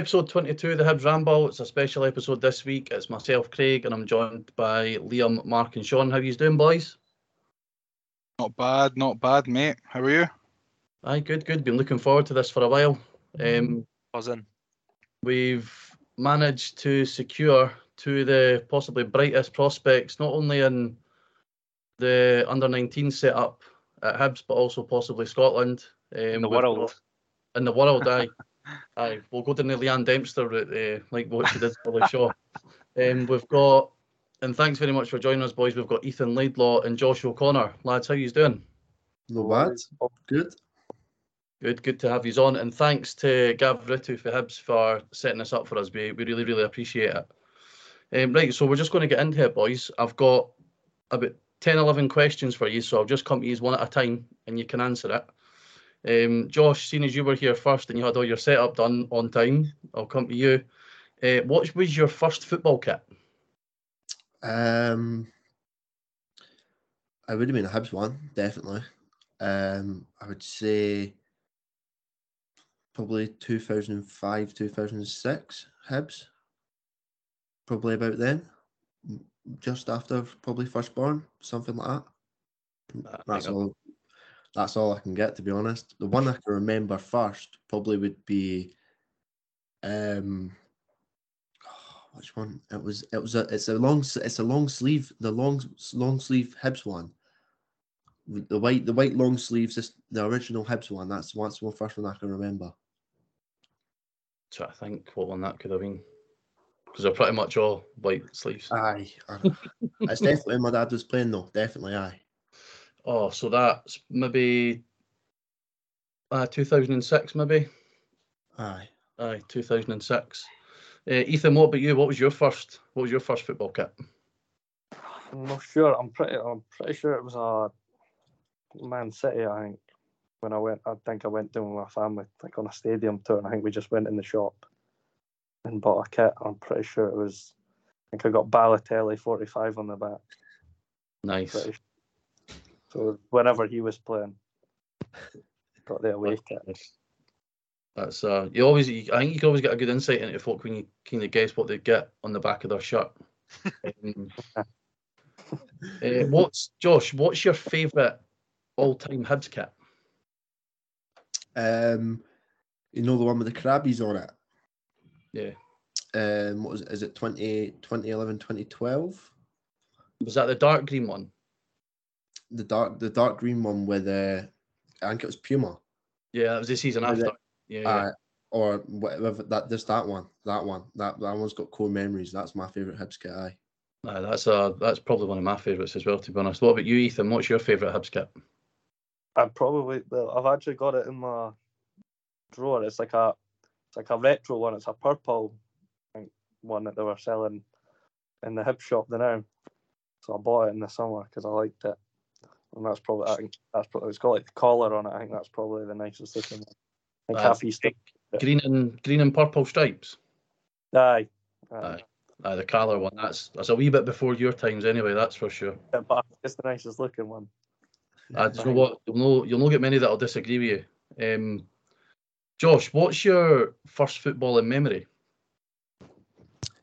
episode 22 of the Hibs Ramble. It's a special episode this week. It's myself, Craig, and I'm joined by Liam, Marc, and Shaun. How you doing, boys? Not bad, not bad, mate. How are you? Aye, good, good. Been looking forward to this for a while. Um, Buzzing. we've managed to secure two of the possibly brightest prospects, not only in the under 19 setup at Hibs, but also possibly Scotland. Um, In the world. got- In the world, aye. Aye. We'll go down the Leeann Dempster route, uh, like what she did for the show. Um, we've got, and thanks very much for joining us, boys. We've got Ethan Laidlaw and Josh O'Connor. Lads, how you doing? No bad. Good. Good, good to have you on, and thanks to Gav Ritu for Hibs for setting this up for us. We, we really, really appreciate it. Um, right, so we're just going to get into it, boys. I've got about 10, 11 questions for you, so I'll just come to you one at a time, and you can answer it. Um, Josh, seeing as you were here first and you had all your setup done on time, I'll come to you. Uh, what was your first football kit? Um, I would have been a Hibs one, definitely. Um, I would say probably 2005, 2006 Hibs. Probably about then, just after probably first born, something like that. That's all. That's all I can get, to be honest. The one I can remember first probably would be, um, which one? It was. It was a. It's a long. It's a long sleeve. The long long sleeve Hibs one. The white. The white long sleeves. Is the original Hibs one. That's that's the first one I can remember. So I think what one that could have been. Because they're pretty much all white sleeves. Aye. it's definitely my dad was playing though. Definitely aye. Oh, so that's maybe uh, 2006, maybe. Aye. Aye, 2006. Uh, Ethan, what about you? What was your first? What was your first football kit? I'm not sure. I'm pretty. I'm pretty sure it was a Man City. I think when I went. I think I went down with my family, like on a stadium tour. And I think we just went in the shop and bought a kit. I'm pretty sure it was. I think I got Balotelli 45 on the back. Nice. Sure. So whenever he was playing, got the away kit. That's uh, you always. You, I think you can always get a good insight into folk when you kind of guess what they get on the back of their shirt. Um, uh, what's Josh? What's your favourite all-time Hibs kit? Um, you know the one with the Crabbie's on it. Yeah, Um, what was it? Is it 20, 2011, 2012? was that the dark green one? The dark, the dark green one with uh, I think it was Puma. Yeah, that was the season Was it? after. Yeah, yeah. Uh, or whatever that just that one, that one, that that one's got core memories. That's my favourite Hibs kit. Aye. Aye, that's uh, that's probably one of my favourites as well. To be honest, what about you, Ethan? What's your favourite Hibs kit? I'd probably. Well, I've actually got it in my drawer. It's like a, it's like a retro one. It's a purple one that they were selling in the hip shop now. So I bought it in the summer because I liked it, and that's probably. I think that's probably. It's got like the collar on it. I think that's probably the nicest looking think Aye. half Easter. Green and green and purple stripes. Aye. Aye. Aye. Aye, the collar one. That's that's a wee bit before your times anyway. That's for sure. Yeah, but it's the nicest looking one. I you know what you'll know. You'll not get many that'll disagree with you. Um, Josh, what's your first football in memory?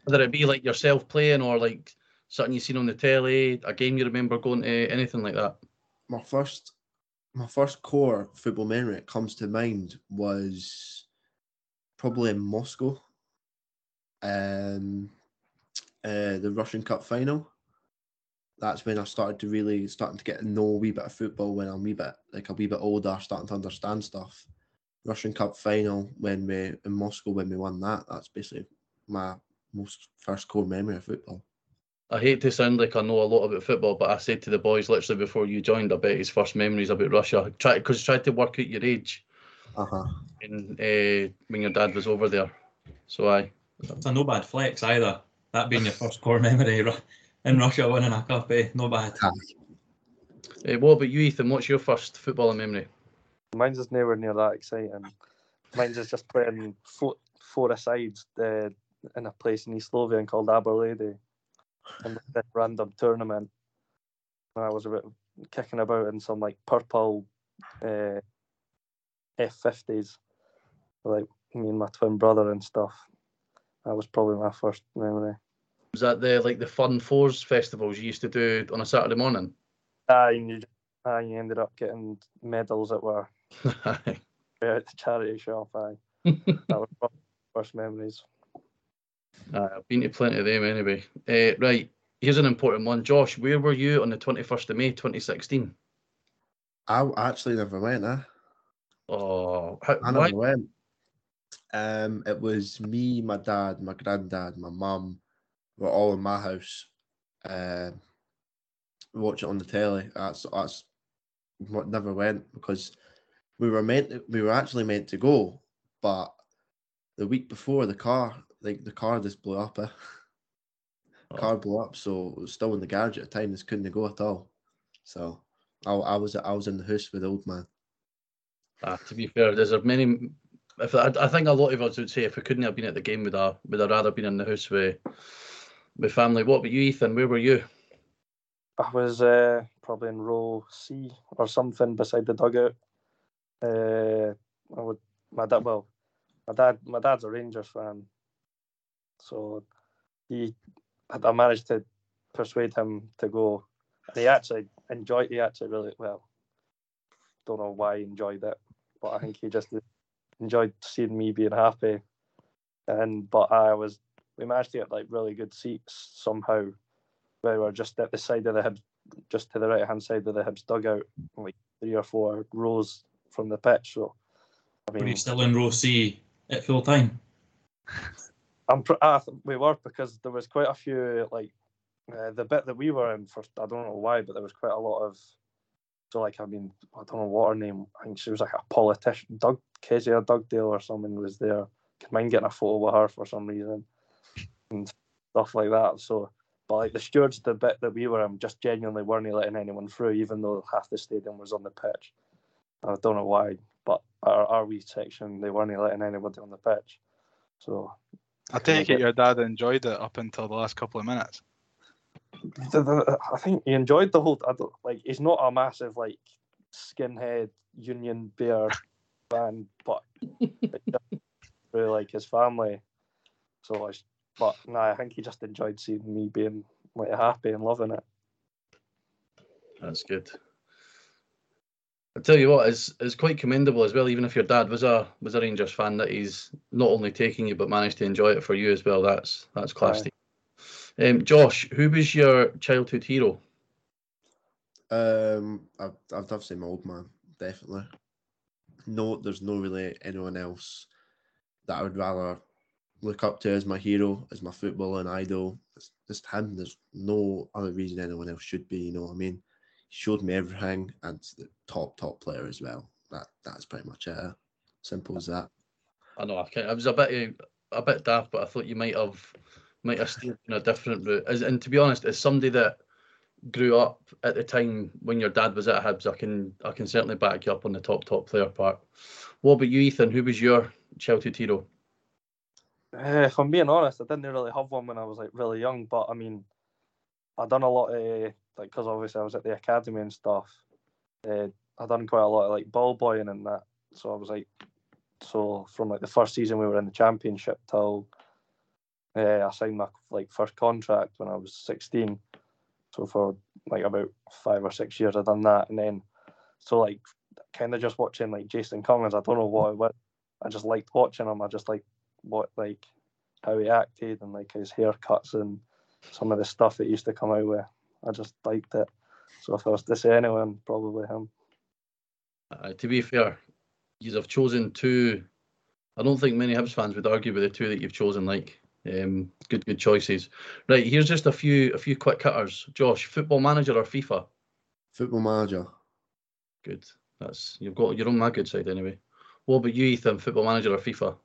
Whether it be like yourself playing or like something you've seen on the telly, a game you remember going to, anything like that. My first, my first core football memory that comes to mind was probably in Moscow. Um, uh, the Russian Cup final. That's when I started to really starting to get to know a wee bit of football when I'm a wee bit like a wee bit older, starting to understand stuff. Russian Cup final when we in Moscow when we won that. That's basically my most first core memory of football. I hate to sound like I know a lot about football, but I said to the boys literally before you joined, I bet his first memories about Russia. Try because tried to work out your age Uh huh. in, uh, when your dad was over there. So I It's a no bad flex either. That being your first core memory in Russia winning a cup, eh? No bad. Uh, what about you, Ethan? What's your first footballing memory? Mine's is nowhere near that exciting. Mine's is just playing four, four asides uh, in a place in East Lothian called Aberlady in this random tournament. And I was a bit kicking about in some like purple uh, F50s, like me and my twin brother and stuff. That was probably my first memory. Was that the like the Fun Fours festivals you used to do on a Saturday morning? Ah, you, ah, you ended up getting medals that were out the charity shop. Aye. that was probably my first memories. Uh, I've been to plenty of them anyway. Uh, right, here's an important one. Josh, where were you on the 21st of May 2016? I actually never went. Eh? Oh, how, I why? never went. Um, it was me, my dad, my granddad, my mum. We're all in my house. Um, watch it on the telly. That's that's what never went because we were meant to, we were actually meant to go, but the week before the car like the car just blew up. Eh? Oh. Car blew up, so it was still in the garage at the time. Just couldn't go at all. So I, I was I was in the house with the old man. Ah, to be fair, there's a many. If I, I think a lot of us would say if we couldn't have been at the game, would I would I rather been in the house with with family? What about you, Ethan? Where were you? I was uh, probably in row C or something beside the dugout. Uh, I would my dad. Well, my dad. My dad's a Rangers fan, so he. I managed to persuade him to go, and he actually enjoyed. He actually really well. Don't know why he enjoyed it, but I think he just enjoyed seeing me being happy. And but I was. We managed to get like really good seats somehow we were just at the side of the Hibs, just to the right hand side of the Hibs dugout, like three or four rows from the pitch. So, I Were you still in row C at full time? I'm pr- we were because there was quite a few like uh, the bit that we were in first. I don't know why, but there was quite a lot of. So like I mean I don't know what her name. I think she was like a politician, Doug Kezia Dugdale or someone was there. Can mind getting a photo with her for some reason, and stuff like that. So but like the stewards, the bit that we were in, just genuinely weren't letting anyone through, even though half the stadium was on the pitch. I don't know why, but our, our wee section, they weren't letting anybody on the pitch. So I take it your dad enjoyed it up until the last couple of minutes. the, the, I think he enjoyed the whole. I don't, like he's not a massive like skinhead Union Bear fan, but really like his family. So, I, but no, I think he just enjoyed seeing me being like happy and loving it. That's good. I tell you what, it's it's quite commendable as well. Even if your dad was a was a Rangers fan, that he's not only taking you but managed to enjoy it for you as well. That's that's classy. Um, Josh, who was your childhood hero? Um, I'd, I'd have to say my old man, definitely. No, there's no really anyone else that I would rather look up to as my hero, as my footballing idol. It's just him. There's no other reason anyone else should be. You know what I mean? He showed me everything, and the top top player as well. That that's pretty much it. Simple as that. I know I, kind I was a bit uh, a bit daft, but I thought you might have might have steered in a different route. As, and to be honest, as somebody that grew up at the time when your dad was at Hibs, I can I can certainly back you up on the top top player part. What about you, Ethan? Who was your childhood hero? Uh, if I'm being honest, I didn't really have one when I was like really young, but I mean, I done a lot of like because obviously I was at the academy and stuff. Uh, I done quite a lot of like ball boying and that. So I was like, so from like the first season we were in the championship till uh, I signed my like first contract when I was 16. So for like about five or six years I done that, and then so like kind of just watching like Jason Cummings. I don't know what was. I just liked watching him. I just like what like how he acted and like his haircuts and some of the stuff that used to come out with. I just liked it. So if I was to say anyone, probably him. Uh, to be fair, you have chosen two. I don't think many Hibs fans would argue with the two that you've chosen. Like, um, good, good choices. Right, here's just a few, a few quick cutters. Josh, Football Manager or FIFA? Football manager. Good. That's you've got you're on my good side anyway. What about you, Ethan? Football Manager or FIFA?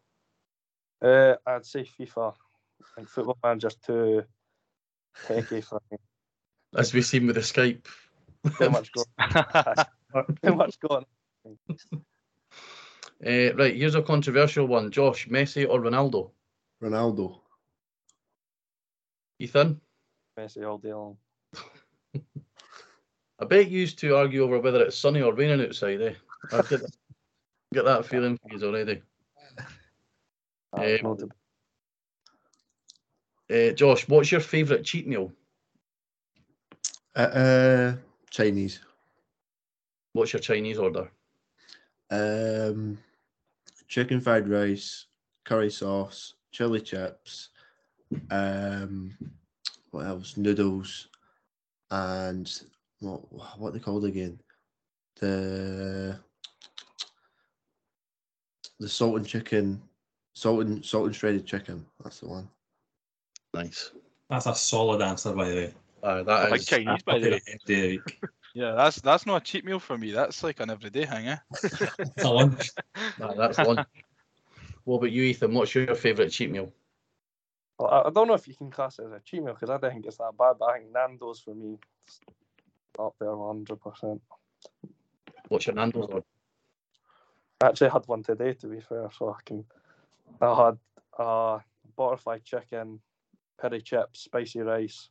Uh, I'd say FIFA. And Football Manager's too techy for me. As we've seen with the Skype. Too much gone. too much going. Uh, right, here's a controversial one. Josh, Messi or Ronaldo? Ronaldo. Ethan? Messi all day long. I bet you used to argue over whether it's sunny or raining outside, eh? I get, get that feeling for you already. Uh, Um, Uh, Josh, what's your favourite cheat meal? Uh, uh, Chinese. What's your Chinese order? Um, chicken fried rice, curry sauce, chili chips. Um, what else? Noodles, and what what they called again? The the salt and chicken, salt and salt and shredded chicken. That's the one. Nice. That's a solid answer, by the way. Uh, that like Chinese, by the way. Yeah, that's that's not a cheap meal for me. That's like an everyday thing, eh? a lunch. Nah, that's one. What about you, Ethan? What's your favourite cheat meal? Well, I, I don't know if you can class it as a cheat meal because I don't think it's that bad, but I think Nando's for me is up there 100%. What's your Nando's order? I actually had one today, to be fair, so I can. I had uh, butterfly chicken, peri chips, spicy rice,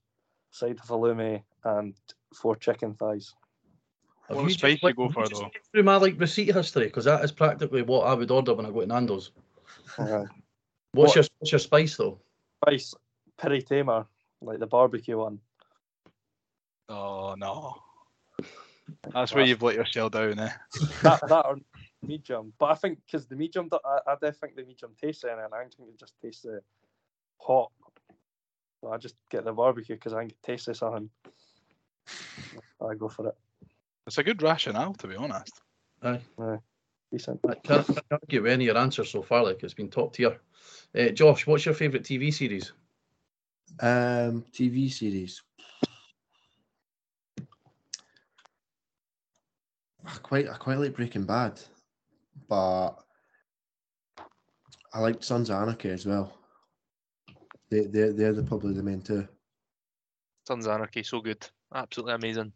side of halloumi, and four chicken thighs. Have What you spice just, you like, go have for, though? been Through my like receipt history, because that is practically what I would order when I go to Nando's. Uh, What's What- your what's your spice though? spice, peri tamer, like the barbecue one. Oh no. That's where you've let yourself down, eh? That, that or medium. But I think because the medium, I, I don't think the medium tastes anything. I think it just tastes uh, hot. So I just get the barbecue because I think it tastes of something. I go for it. It's a good rationale, to be honest. Decent. I can't, I can't argue with any of your answers so far. Like it's been top tier. Uh, Josh, what's your favourite TV series? Um, TV series. I quite I quite like Breaking Bad, but I like Sons of Anarchy as well. They they they're the probably the main two. Sons of Anarchy, so good. Absolutely amazing.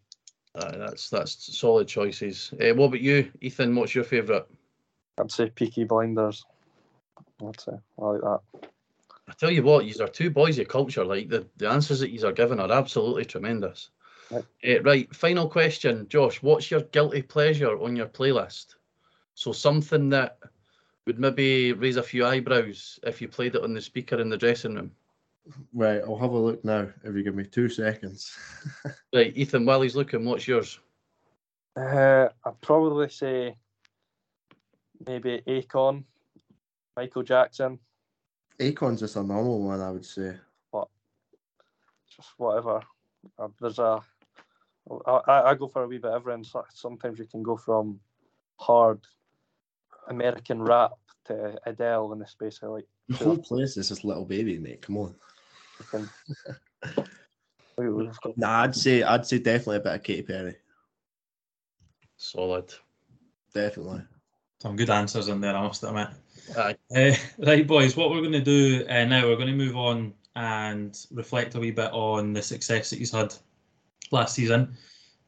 Uh, that's that's solid choices. Uh, what about you, Ethan? What's your favourite? I'd say Peaky Blinders. I'd say I like that. I tell you what, these are two boys of culture. Like the, the answers that these are giving are absolutely tremendous. Right. Uh, right, final question, Josh. What's your guilty pleasure on your playlist? So something that would maybe raise a few eyebrows if you played it on the speaker in the dressing room. Right, I'll have a look now. If you give me two seconds. Right, Ethan, while he's looking, what's yours? Uh, I'd probably say maybe Akon, Michael Jackson, Akon's just a normal one, I would say. But just whatever. Uh, there's a. I, I- I go for a wee bit of everything. So- Sometimes you can go from hard American rap to Adele in the space of like. The Sure. whole place is just little baby, mate. Come on. You can, we, we've got Nah, I'd say I'd say definitely a bit of Katy Perry. Solid. Definitely. Some good answers in there, I must admit. Aye. Uh, right, boys, what we're going to do uh, now, we're going to move on and reflect a wee bit on the success that he's had last season.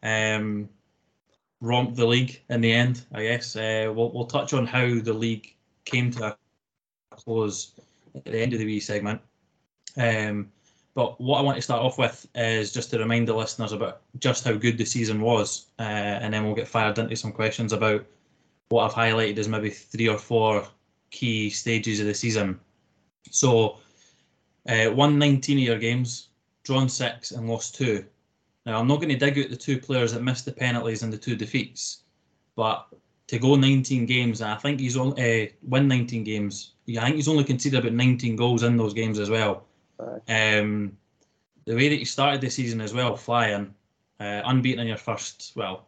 Um, romped the league in the end, I guess. Uh, we'll, we'll touch on how the league came to a close at the end of the wee segment. Um, but what I want to start off with is just to remind the listeners about just how good the season was, uh, and then we'll get fired into some questions about what I've highlighted as maybe three or four key stages of the season. So, uh, won 19 of your games, drawn six, and lost two. Now, I'm not going to dig out the two players that missed the penalties and the two defeats, but to go 19 games, and I think he's only uh, win 19 games. Yeah, I think he's only conceded about 19 goals in those games as well. Um, the way that you started the season as well, flying, uh, unbeaten in your first, well,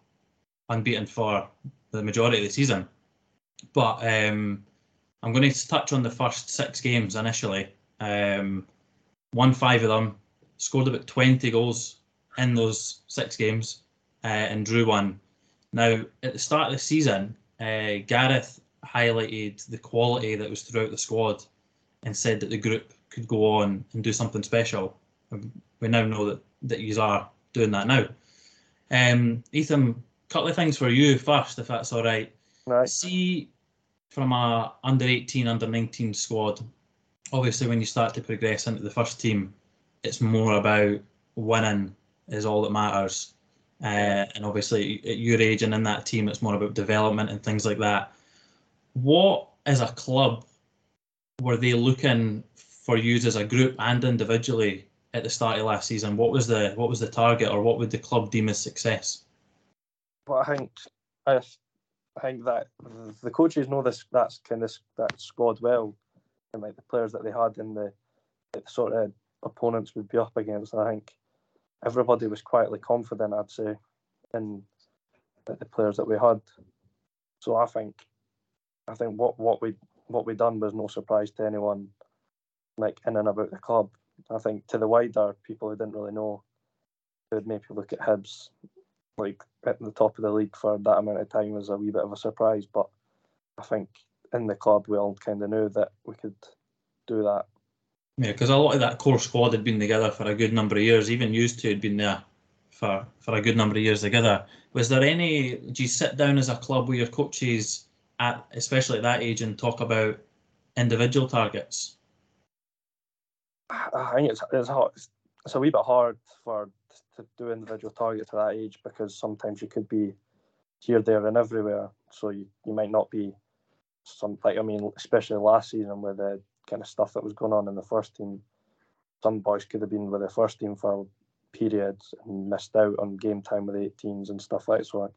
unbeaten for the majority of the season. But um, I'm going to touch on the first six games initially. Um, won five of them, scored about 20 goals in those six games, uh, and drew one. Now, at the start of the season, uh, Gareth highlighted the quality that was throughout the squad and said that the group could go on and do something special. Um, We now know that, that you are doing that now. Um, Ethan, couple of things for you first, if that's all right. Right. See, from a under 18, under 19 squad, obviously when you start to progress into the first team, it's more about winning is all that matters. Uh, and obviously at your age and in that team, it's more about development and things like that. What as a club were they looking for you as a group and individually at the start of last season? What was the what was the target, or what would the club deem as success? But I think I, I think that the coaches know this that's kind of that squad well, and like the players that they had and the, the sort of opponents would be up against. I think everybody was quietly confident. I'd say in the players that we had. So I think I think what what we what we done was no surprise to anyone, like in and about the club. I think to the wider people who didn't really know, would maybe look at Hibs like at the top of the league for that amount of time was a wee bit of a surprise. But I think in the club we all kind of knew that we could do that. Yeah, because a lot of that core squad had been together for a good number of years. Even used to had been there for for a good number of years together. Was there any? Do you sit down as a club with your coaches at, especially at that age, and talk about individual targets? I think it's it's hard. It's a wee bit hard for to do individual targets at that age because sometimes you could be here, there, and everywhere. So you, you might not be some like I mean, especially last season with the kind of stuff that was going on in the first team. Some boys could have been with the first team for periods and missed out on game time with 18s and stuff like that. So I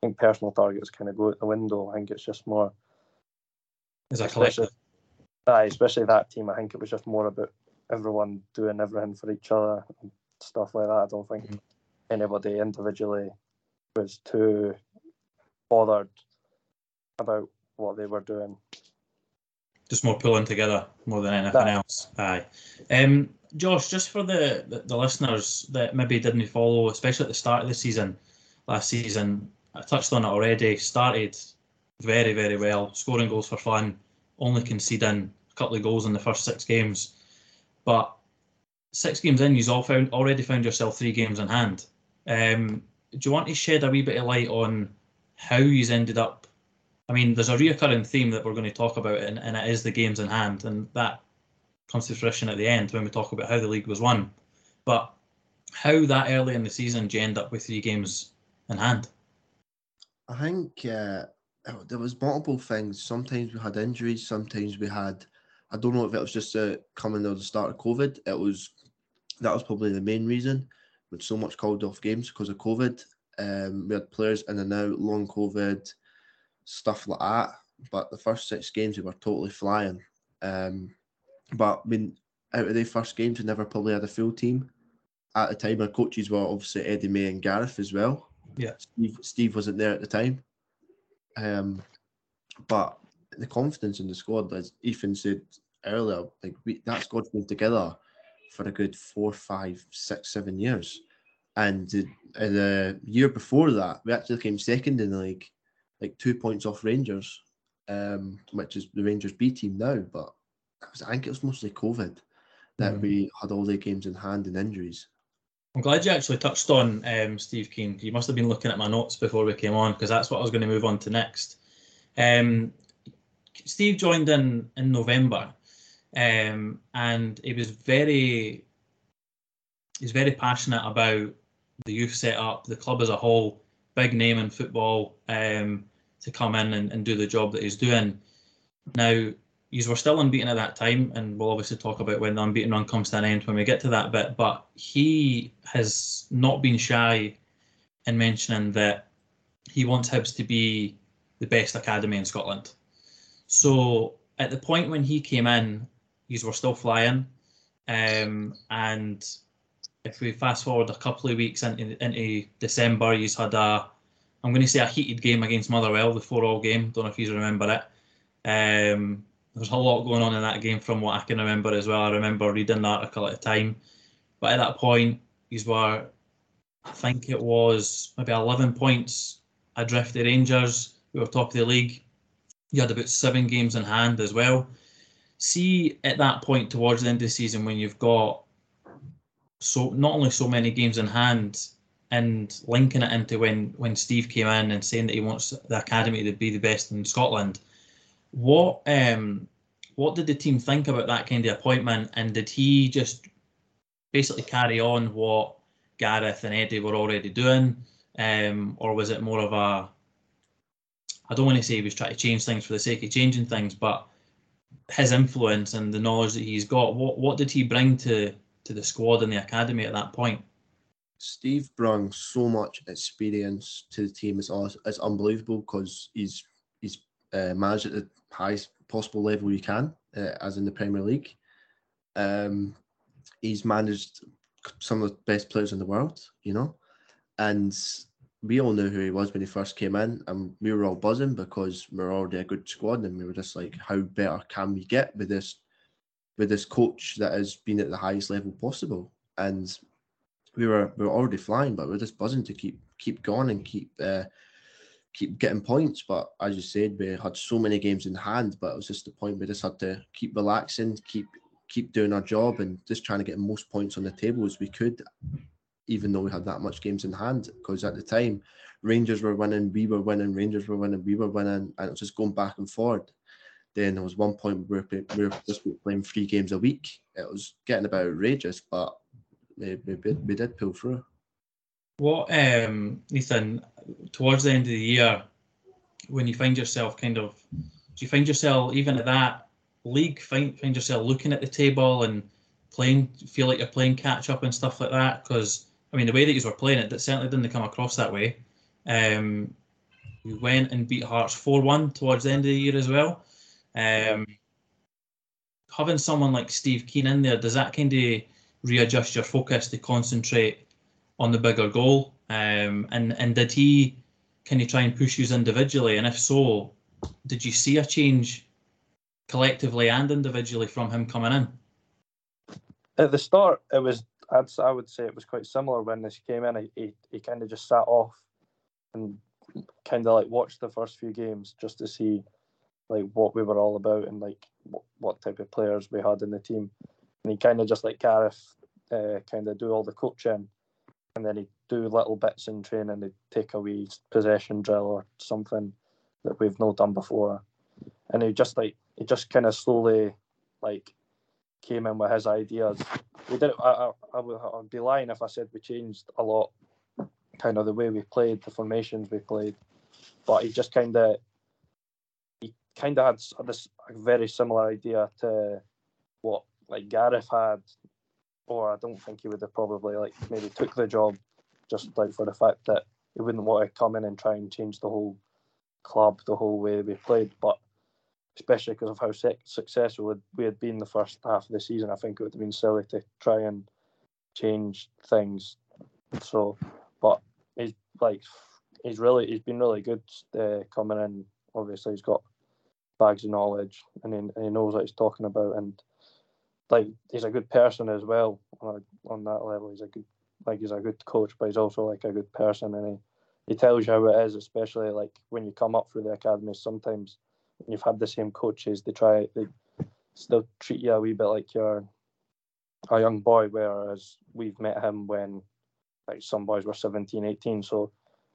think personal targets kind of go out the window. I think it's just more. As a collective. Aye, especially that team. I think it was just more about everyone doing everything for each other and stuff like that. I don't think mm-hmm. anybody individually was too bothered about what they were doing. Just more pulling together more than anything that. else. Aye. Um, Josh, just for the, the, the listeners that maybe didn't follow, especially at the start of the season, last season, I touched on it already. Started very, very well, scoring goals for fun, only conceding a couple of goals in the first six games. But six games in, you've all found already found yourself three games in hand. Um, do you want to shed a wee bit of light on how you've ended up? I mean, there's a reoccurring theme that we're going to talk about, and, and it is the games in hand, and that comes to fruition at the end when we talk about how the league was won. But how that early in the season do you end up with three games in hand? I think uh, there was multiple things. Sometimes we had injuries. Sometimes we had. I don't know if it was just uh, coming at the start of COVID. It was that was probably the main reason. With so much called off games because of COVID, um, we had players in and out, long COVID, stuff like that. But the first six games we were totally flying. Um, but I mean, out of the first games, we never probably had a full team. At the time, our coaches were obviously Eddie May and Gareth as well. Yeah. Steve, Steve wasn't there at the time. Um, but the confidence in the squad, as Ethan said earlier, like we, that squad's been together for a good four, five, six, seven years. And the, the year before that, we actually came second in the league, like two points off Rangers, um, which is the Rangers B team now. But was, I think it was mostly COVID that mm. we had all the games in hand and injuries. I'm glad you actually touched on um, Steve Kean. You must have been looking at my notes before we came on because that's what I was going to move on to next. Um, Steve joined in in November, um, and he was very he's very passionate about the youth setup, the club as a whole, big name in football um, to come in and, and do the job that he's doing. Now, you were still unbeaten at that time, and we'll obviously talk about when the unbeaten run comes to an end when we get to that bit. But he has not been shy in mentioning that he wants Hibs to be the best academy in Scotland. So at the point when he came in, you were still flying, um, and if we fast forward a couple of weeks into, into December, you had a, I'm going to say a heated game against Motherwell, the four-all game. Don't know if you remember it. Um, there's a lot going on in that game from what I can remember as well. I remember reading the article at the time. But at that point, these were, I think it was maybe 11 points adrift the Rangers. We were top of the league. You had about seven games in hand as well. See, at that point towards the end of the season, when you've got so not only so many games in hand, and linking it into when when Steve came in and saying that he wants the academy to be the best in Scotland what um, what did the team think about that kind of appointment, and did he just basically carry on what Gareth and Eddie were already doing, um, or was it more of a I don't want to say he was trying to change things for the sake of changing things, but his influence and the knowledge that he's got, what what did he bring to to the squad and the academy at that point? Steve brung so much experience to the team. It's, it's unbelievable because he's he's uh, managed at the highest possible level you can, uh, as in the Premier League. Um, he's managed some of the best players in the world, you know, and we all knew who he was when he first came in, and we were all buzzing because we are already a good squad, and we were just like, how better can we get with this, with this coach that has been at the highest level possible, and we were we were already flying, but we are just buzzing to keep keep going and keep uh, keep getting points. But as you said, we had so many games in hand, but it was just the point we just had to keep relaxing, keep keep doing our job, and just trying to get most points on the table as we could, even though we had that much games in hand. Because at the time, Rangers were winning, we were winning, Rangers were winning, we were winning, and it was just going back and forward. Then there was one point where we were, just playing three games a week. It was getting about outrageous, but we, we, we did pull through. What, um, Ethan, towards the end of the year, when you find yourself kind of, do you find yourself even at that league, find, find yourself looking at the table and playing, feel like you're playing catch up and stuff like that? Because, I mean, the way that you were playing it, that certainly didn't come across that way. Um, we went and beat Hearts 4 1 towards the end of the year as well. Um, having someone like Steve Kean in there, does that kind of readjust your focus to concentrate on the bigger goal? Um, and and did he can he try and push you individually? And if so, did you see a change collectively and individually from him coming in? At the start, it was I'd, I would say it was quite similar when this came in. He, he, he kind of just sat off and kind of like watched the first few games just to see like what we were all about and like what, what type of players we had in the team and he kind of just like Gareth uh, kind of do all the coaching, and then he'd do little bits in training. He'd take a wee possession drill or something that we've not done before, and he just like he just kind of slowly like came in with his ideas. We did. I, I, I would be lying if I said we changed a lot, kind of the way we played, the formations we played, but he just kind of he kind of had this very similar idea to what like Gareth had, or I don't think he would have probably like maybe took the job just like for the fact that he wouldn't want to come in and try and change the whole club, the whole way we played. But especially because of how successful we had been the first half of the season, I think it would have been silly to try and change things. So, but he's like he's really he's been really good uh, coming in. Obviously, he's got bags of knowledge and he, and he knows what he's talking about and like he's a good person as well on, on that level. He's a good like he's a good coach, but he's also like a good person, and he he tells you how it is, especially like when you come up through the academy. Sometimes you've had the same coaches, they try they still treat you a wee bit like you're a young boy, whereas we've met him when like some boys were 17, 18. So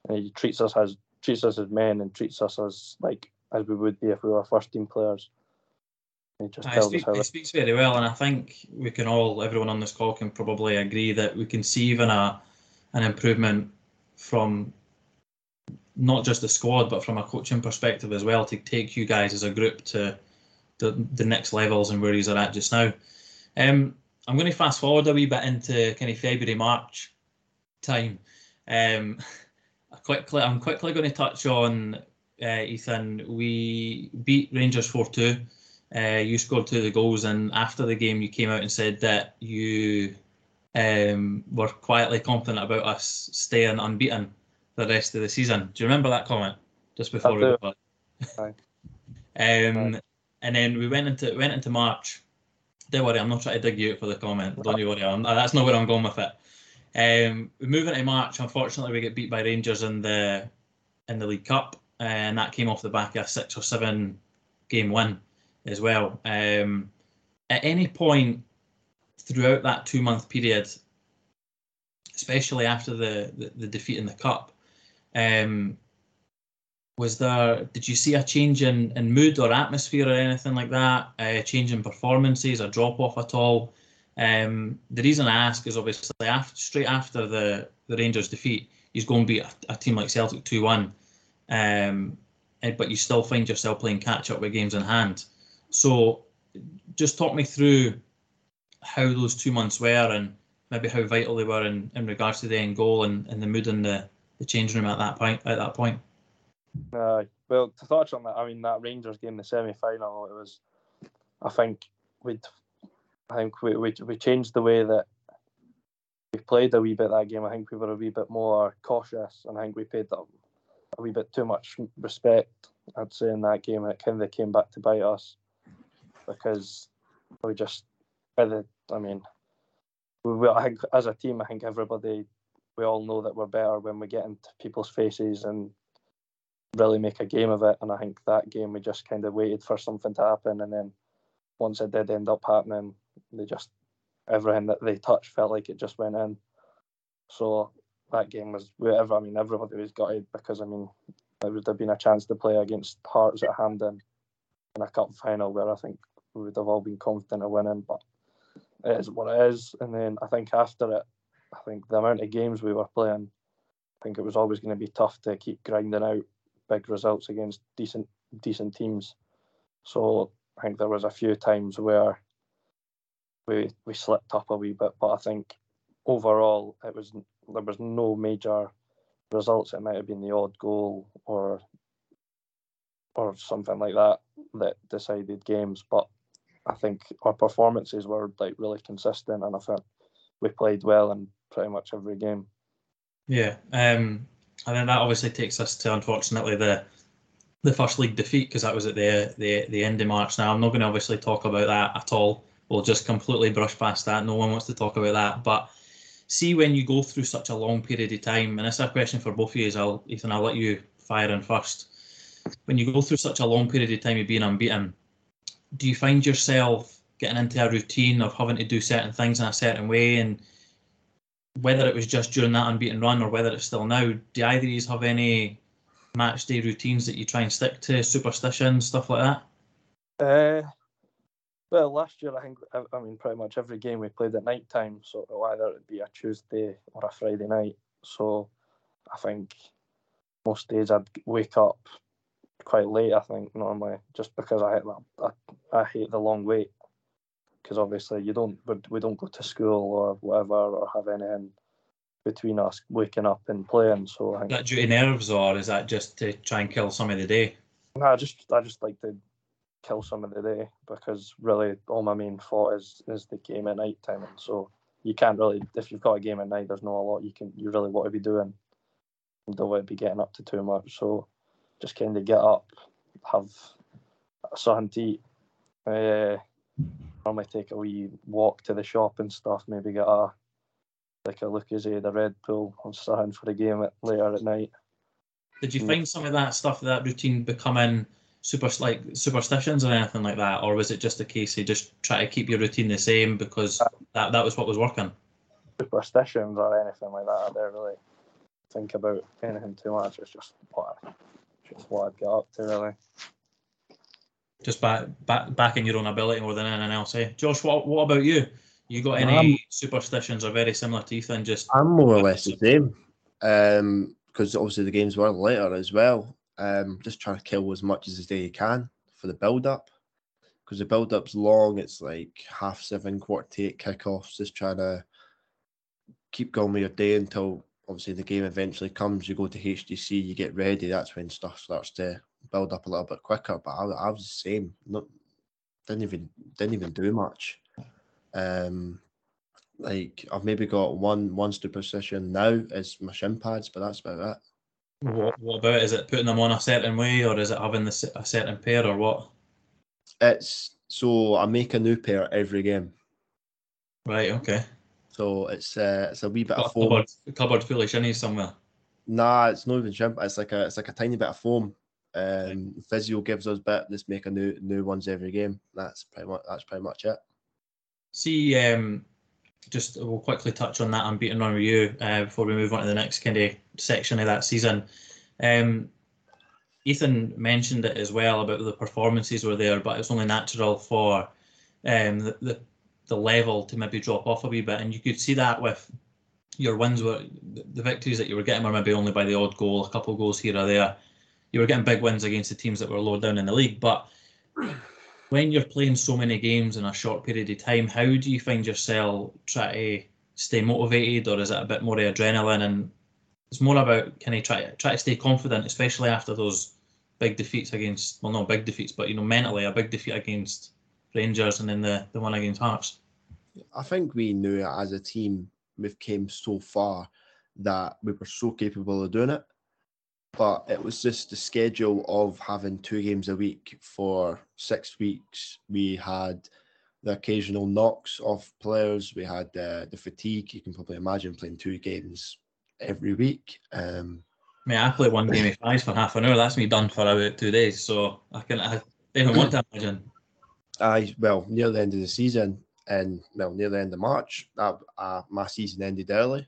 and he treats us as treats us as men and treats us as like as we would be if we were first team players. It just speak, it speaks very well, and I think we can all, everyone on this call can probably agree that we can see even a an improvement from not just the squad, but from a coaching perspective as well to take you guys as a group to the, the next levels and where he's at just now. Um, I'm going to fast forward a wee bit into kind of February, March time. Um, quickly, I'm quickly going to touch on uh, Ethan. We beat Rangers 4 2. Uh, you scored two of the goals, and after the game, you came out and said that you um, were quietly confident about us staying unbeaten the rest of the season. Do you remember that comment just before we go? Um, and then we went into went into March. Don't worry, I'm not trying to dig you out for the comment. Don't you worry, I'm, that's not where I'm going with it. Um, we move into March. Unfortunately, we get beat by Rangers in the in the League Cup, and that came off the back of a six or seven game win as well. Um, at any point throughout that two month period, especially after the, the, the, defeat in the cup, um, was there? Did you see a change in, in mood or atmosphere or anything like that? A change in performances, a drop off at all? Um, the reason I ask is obviously after, straight after the, the Rangers defeat, he's going to beat a, a team like Celtic two one, um, but you still find yourself playing catch up with games in hand. So just talk me through how those two months were and maybe how vital they were in, in regards to the end goal and, and the mood in the, the change room at that point. At that point. Uh, well, to touch on that, I mean that Rangers game, the semi-final, it was. I think we'd. I think we, we we changed the way that we played a wee bit that game. I think we were a wee bit more cautious, and I think we paid them a wee bit too much respect. I'd say in that game, and it kind of came back to bite us because we just. I mean, we, we, I think as a team, I think everybody, we all know that we're better when we get into people's faces and really make a game of it. And I think that game we just kind of waited for something to happen, and then once it did end up happening, they just everything that they touched felt like it just went in. So that game was whatever. I mean, everybody was gutted because I mean, there would have been a chance to play against Hearts at Hampden in a cup final where I think we would have all been confident of winning, but it is what it is. And then I think after it, I think the amount of games we were playing, I think it was always going to be tough to keep grinding out big results against decent decent teams. So I think there was a few times where we we slipped up a wee bit, but I think overall it was there was no major results. It might have been the odd goal or or something like that that decided games, but I think our performances were like really consistent, and I think we played well in pretty much every game. Yeah, um, and then that obviously takes us to unfortunately the the first league defeat because that was at the the the end of March. Now I'm not going to obviously talk about that at all. We'll just completely brush past that. No one wants to talk about that. But see when you go through such a long period of time, and it's a question for both of you. I'll Ethan, I'll let you fire in first. When you go through such a long period of time of being unbeaten, do you find yourself getting into a routine of having to do certain things in a certain way and whether it was just during that unbeaten run or whether it's still now, do either of you have any match day routines that you try and stick to, superstitions, stuff like that? Uh, well, last year I think I, mean pretty much every game we played at night time, so either it'd be a Tuesday or a Friday night. So I think most days I'd wake up quite late. I think normally just because I hate I, I hate the long wait because obviously you don't we don't go to school or whatever or have anything between us waking up and playing. So I think Is that due to nerves or is that just to try and kill some of the day? No, I just I just like to kill some of the day because really all my main thought is is the game at night time, and so you can't really if you've got a game at night, there's not a lot you can you really want to be doing. You don't want to be getting up to too much, so just kind of get up, have something to eat. Uh, normally take a wee walk to the shop and stuff. Maybe get a like a look Lucozade, the Red Bull, and something for the game at, later at night. Did you Mm. find some of that stuff, that routine becoming super like superstitions or anything like that, or was it just a case of just try to keep your routine the same because that that was what was working? Superstitions or anything like that. I don't really think about anything too much. It's just what I, just what I'd get up to really. Just back back backing your own ability more than anything else. Eh? Josh, what what about you? You got any Um, superstitions or very similar to Ethan? Just I'm more or less the same. Um, because obviously the games were later as well. Um, just trying to kill as much as the day you can for the build up. Because the build up's long, it's like half seven, quarter to eight kickoffs, just trying to keep going with your day until obviously the game eventually comes. You go to HTC, you get ready, that's when stuff starts to build up a little bit quicker. But I, I was the same. Not didn't even didn't even do much. Um like I've maybe got one one superstition now is my shin pads, but that's about it. what, what about? Is it putting them on a certain way, or is it having the, s- a certain pair, or what? It's so I make a new pair every game. Right. Okay. So it's uh, it's a wee bit Got of foam. cupboard, a cupboard full of shinnies somewhere. Nah, it's not even shin. It's like a it's like a tiny bit of foam. Um, physio gives us bit. Just make a new new ones every game. That's pretty much that's pretty much it. See, um, just we'll quickly touch on that unbeaten run with you uh, before we move on to the next kind of section of that season. Um, Ethan mentioned it as well about the performances were there, but it's only natural for um, the, the the level to maybe drop off a wee bit, and you could see that with your wins were the victories that you were getting were maybe only by the odd goal, a couple of goals here or there. You were getting big wins against the teams that were lower down in the league, but when you're playing so many games in a short period of time, how do you find yourself try to stay motivated, or is it a bit more adrenaline? And it's more about can I try try to stay confident, especially after those big defeats against well, not big defeats, but you know, mentally a big defeat against Rangers and then the the one against Hearts. I think we knew as a team we've came so far that we were so capable of doing it. But it was just the schedule of having two games a week for six weeks. We had the occasional knocks of players. We had uh, the fatigue. You can probably imagine playing two games every week. Um, I mean, I play one game of fives for half an hour. That's me done for about two days. So I can I even want to imagine. I well near the end of the season and well near the end of March, uh, uh, my season ended early,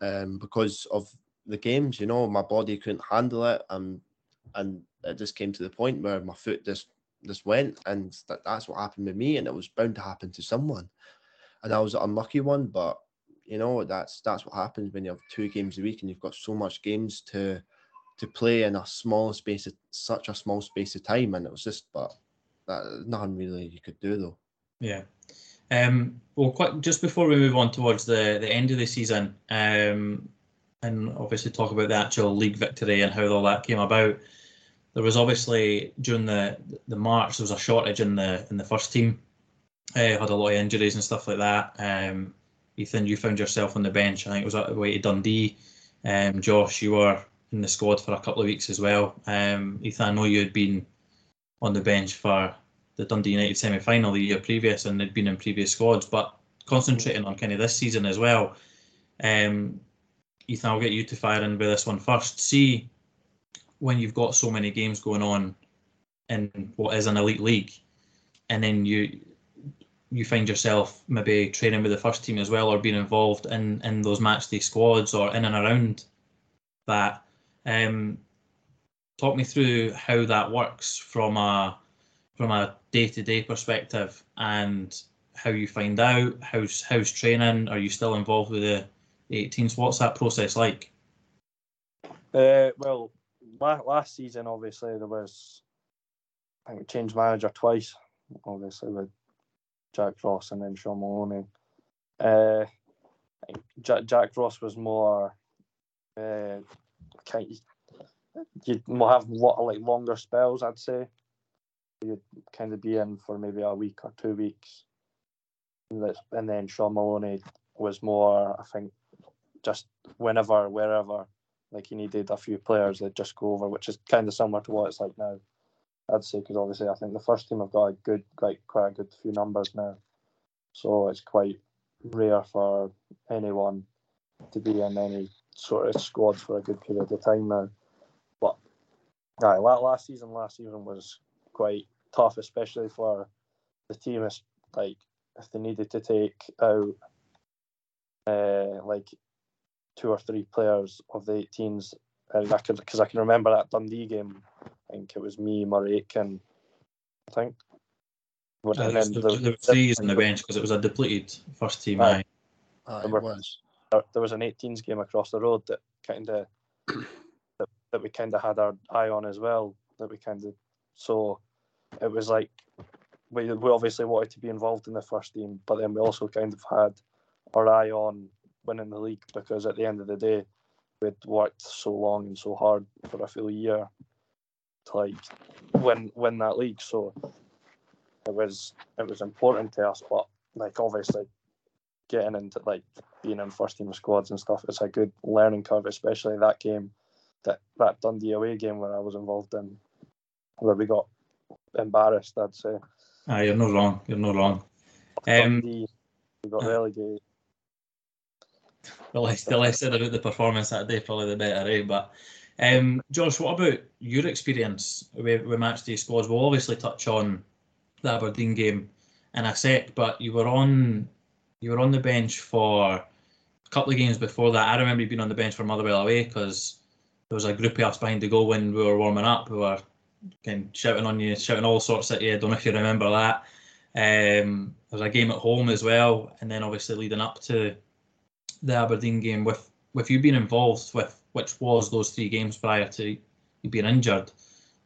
um, because of the games. You know, my body couldn't handle it, and and it just came to the point where my foot just just went, and that, that's what happened with me, and it was bound to happen to someone, and I was an unlucky one, but you know that's that's what happens when you have two games a week and you've got so much games to to play in a small space of such a small space of time, and it was just but that nothing really you could do though. Yeah. Um, well, quite just before we move on towards the, the end of the season, um, and obviously talk about the actual league victory and how all that came about. There was obviously during the the March there was a shortage in the in the first team. Uh, had a lot of injuries and stuff like that. Um, Ethan, you found yourself on the bench. I think it was at the way to Dundee. Um, Josh, you were in the squad for a couple of weeks as well. Um, Ethan, I know you had been on the bench for the Dundee United semi final the year previous and they'd been in previous squads, but concentrating on kind of this season as well. Um, Ethan, I'll get you to fire in with this one first. See when you've got so many games going on in what is an elite league, and then you you find yourself maybe training with the first team as well, or being involved in in those match day squads or in and around that. Um, talk me through how that works from a from a day to day perspective and how you find out how's how's training. Are you still involved with the 18s? What's that process like? Uh, well, la- last season obviously there was I think we changed manager twice, obviously with Jack Ross and then Shaun Maloney. Uh, Jack, Jack Ross was more uh, kind. You'd have lot of like longer spells, I'd say you'd kind of be in for maybe a week or two weeks. And then Shaun Maloney was more, I think, just whenever, wherever, like he needed a few players, they'd just go over, which is kind of similar to what it's like now. I'd say because obviously I think the first team have got a good, like quite a good few numbers now, so it's quite rare for anyone to be in any sort of squad for a good period of time now. But aye, last season, last season was quite tough, especially for the team. Like if they needed to take out uh, like two or three players of the 18s, and I could because I can remember that Dundee game. I think it was me, Murray and I think. But, and then there, there, there were three on the bench because it was a depleted first team. Aye, aye it was. There was an 18s game across the road that kind of that, that we kind of had our eye on as well. That we kind of so it was like we, we obviously wanted to be involved in the first team, but then we also kind of had our eye on winning the league because at the end of the day, we'd worked so long and so hard for a full year to like win win that league. So it was it was important to us, but like obviously getting into like being in first team squads and stuff, it's a good learning curve, especially that game, that that Dundee away game where I was involved in, where we got embarrassed, I'd say. Ah, you're not wrong. You're not wrong. Um, we got relegated. The less, the less said about the performance that day, probably the better, eh? But um, Josh, what about your experience with, with match day squads? We'll obviously touch on the Aberdeen game in a sec, but you were on you were on the bench for a couple of games before that. I remember you being on the bench for Motherwell away because there was a group of us behind the goal when we were warming up. We were kind of shouting on you, shouting all sorts at you. I don't know if you remember that. Um, there was a game at home as well, and then obviously leading up to the Aberdeen game with with you being involved with which was those three games prior to you being injured.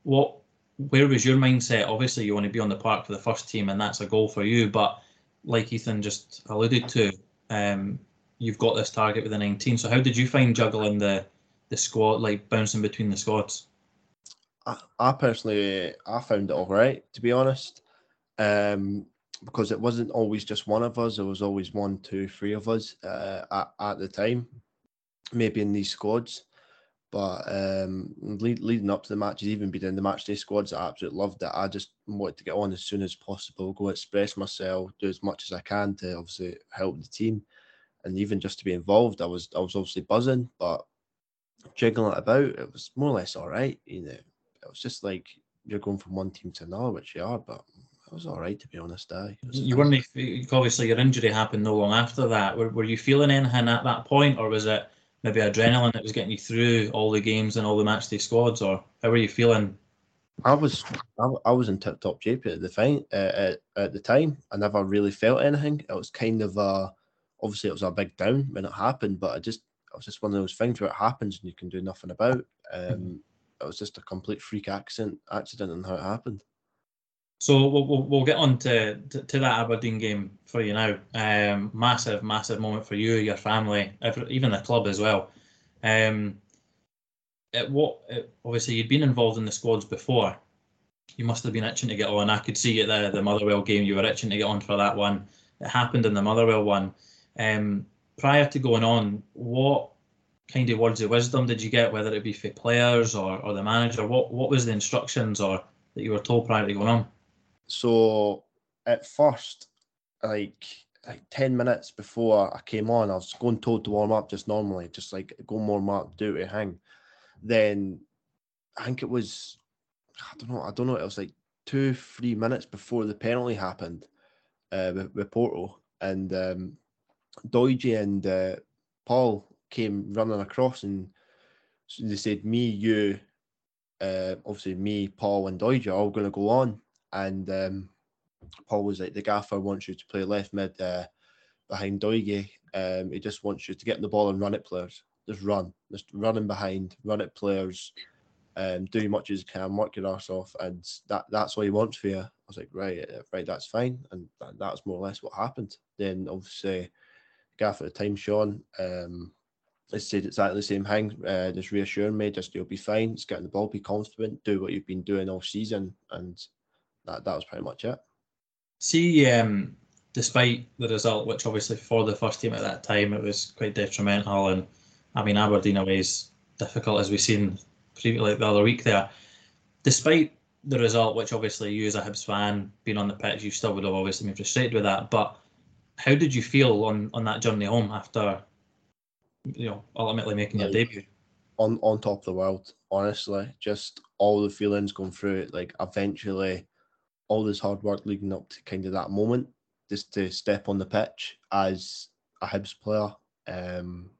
What where was your mindset? Obviously, you want to be on the park for the first team, and that's a goal for you. But like Ethan just alluded to, um, you've got this target with the 19. So how did you find juggling the the squad, like bouncing between the squads? I, I personally, I found it all right, to be honest, um, because it wasn't always just one of us. There was always one, two, three of us uh, at, at the time, maybe in these squads. But um, lead, leading up to the matches, even being in the match day squads, I absolutely loved it. I just wanted to get on as soon as possible, go express myself, do as much as I can to obviously help the team, and even just to be involved. I was I was obviously buzzing, but jiggling it about, it was more or less all right. You know, it was just like you're going from one team to another, which you are, but it was all right to be honest. I you weren't obviously your injury happened no long after that. Were, were you feeling anything at that point, or was it maybe adrenaline that was getting you through all the games and all the matchday squads, or how were you feeling? I was I, I was in tip top shape at the fine, uh, at, at the time. I never really felt anything. It was kind of a obviously it was a big down when it happened, but I just it was just one of those things where it happens and you can do nothing about. Um, mm-hmm. It was just a complete freak accident accident and how it happened. So we'll, we'll, we'll get on to, to, to, that Aberdeen game for you now. Um, massive, massive moment for you, your family, every, even the club as well. Um, it, what obviously you'd been involved in the squads before. You must have been itching to get on. I could see at the the Motherwell game you were itching to get on for that one. It happened in the Motherwell one. Um, prior to going on, what kind of words of wisdom did you get, whether it be for players or, or the manager? What what was the instructions or that you were told prior to going on? So at first, like like ten minutes before I came on, I was going told to warm up just normally, just like go warm up, do it, hang. Then I think it was I don't know, I don't know, it was like two, three minutes before the penalty happened uh, with, with Porteous. And um, Doidge and uh, Paul came running across and they said, Me, you, uh, obviously me, Paul, and Doidge are all going to go on and um, Paul was like, the gaffer wants you to play left mid uh, behind Doidge. Um, he just wants you to get the ball and run it, players. Just run, just running behind, run it, players. Um, do as much as you can, work your ass off, and that that's all he wants for you. I was like, right, uh, right, that's fine, and that, that's more or less what happened. Then obviously, gaff at the time, Shaun, um, I said exactly the same thing. Uh, just reassuring me, just you'll be fine. Just getting the ball, be confident, do what you've been doing all season, and that that was pretty much it. See, um, despite the result, which obviously for the first team at that time it was quite detrimental, and I mean Aberdeen away is difficult as we've seen previously the other week there. Despite the result, which obviously you as a Hibs fan being on the pitch, you still would have obviously been frustrated with that. But how did you feel on on that journey home after you know ultimately making like, your debut? On on top of the world, honestly, just all the feelings going through it. Like eventually all this hard work leading up to kind of that moment, just to step on the pitch as a Hibs player, um,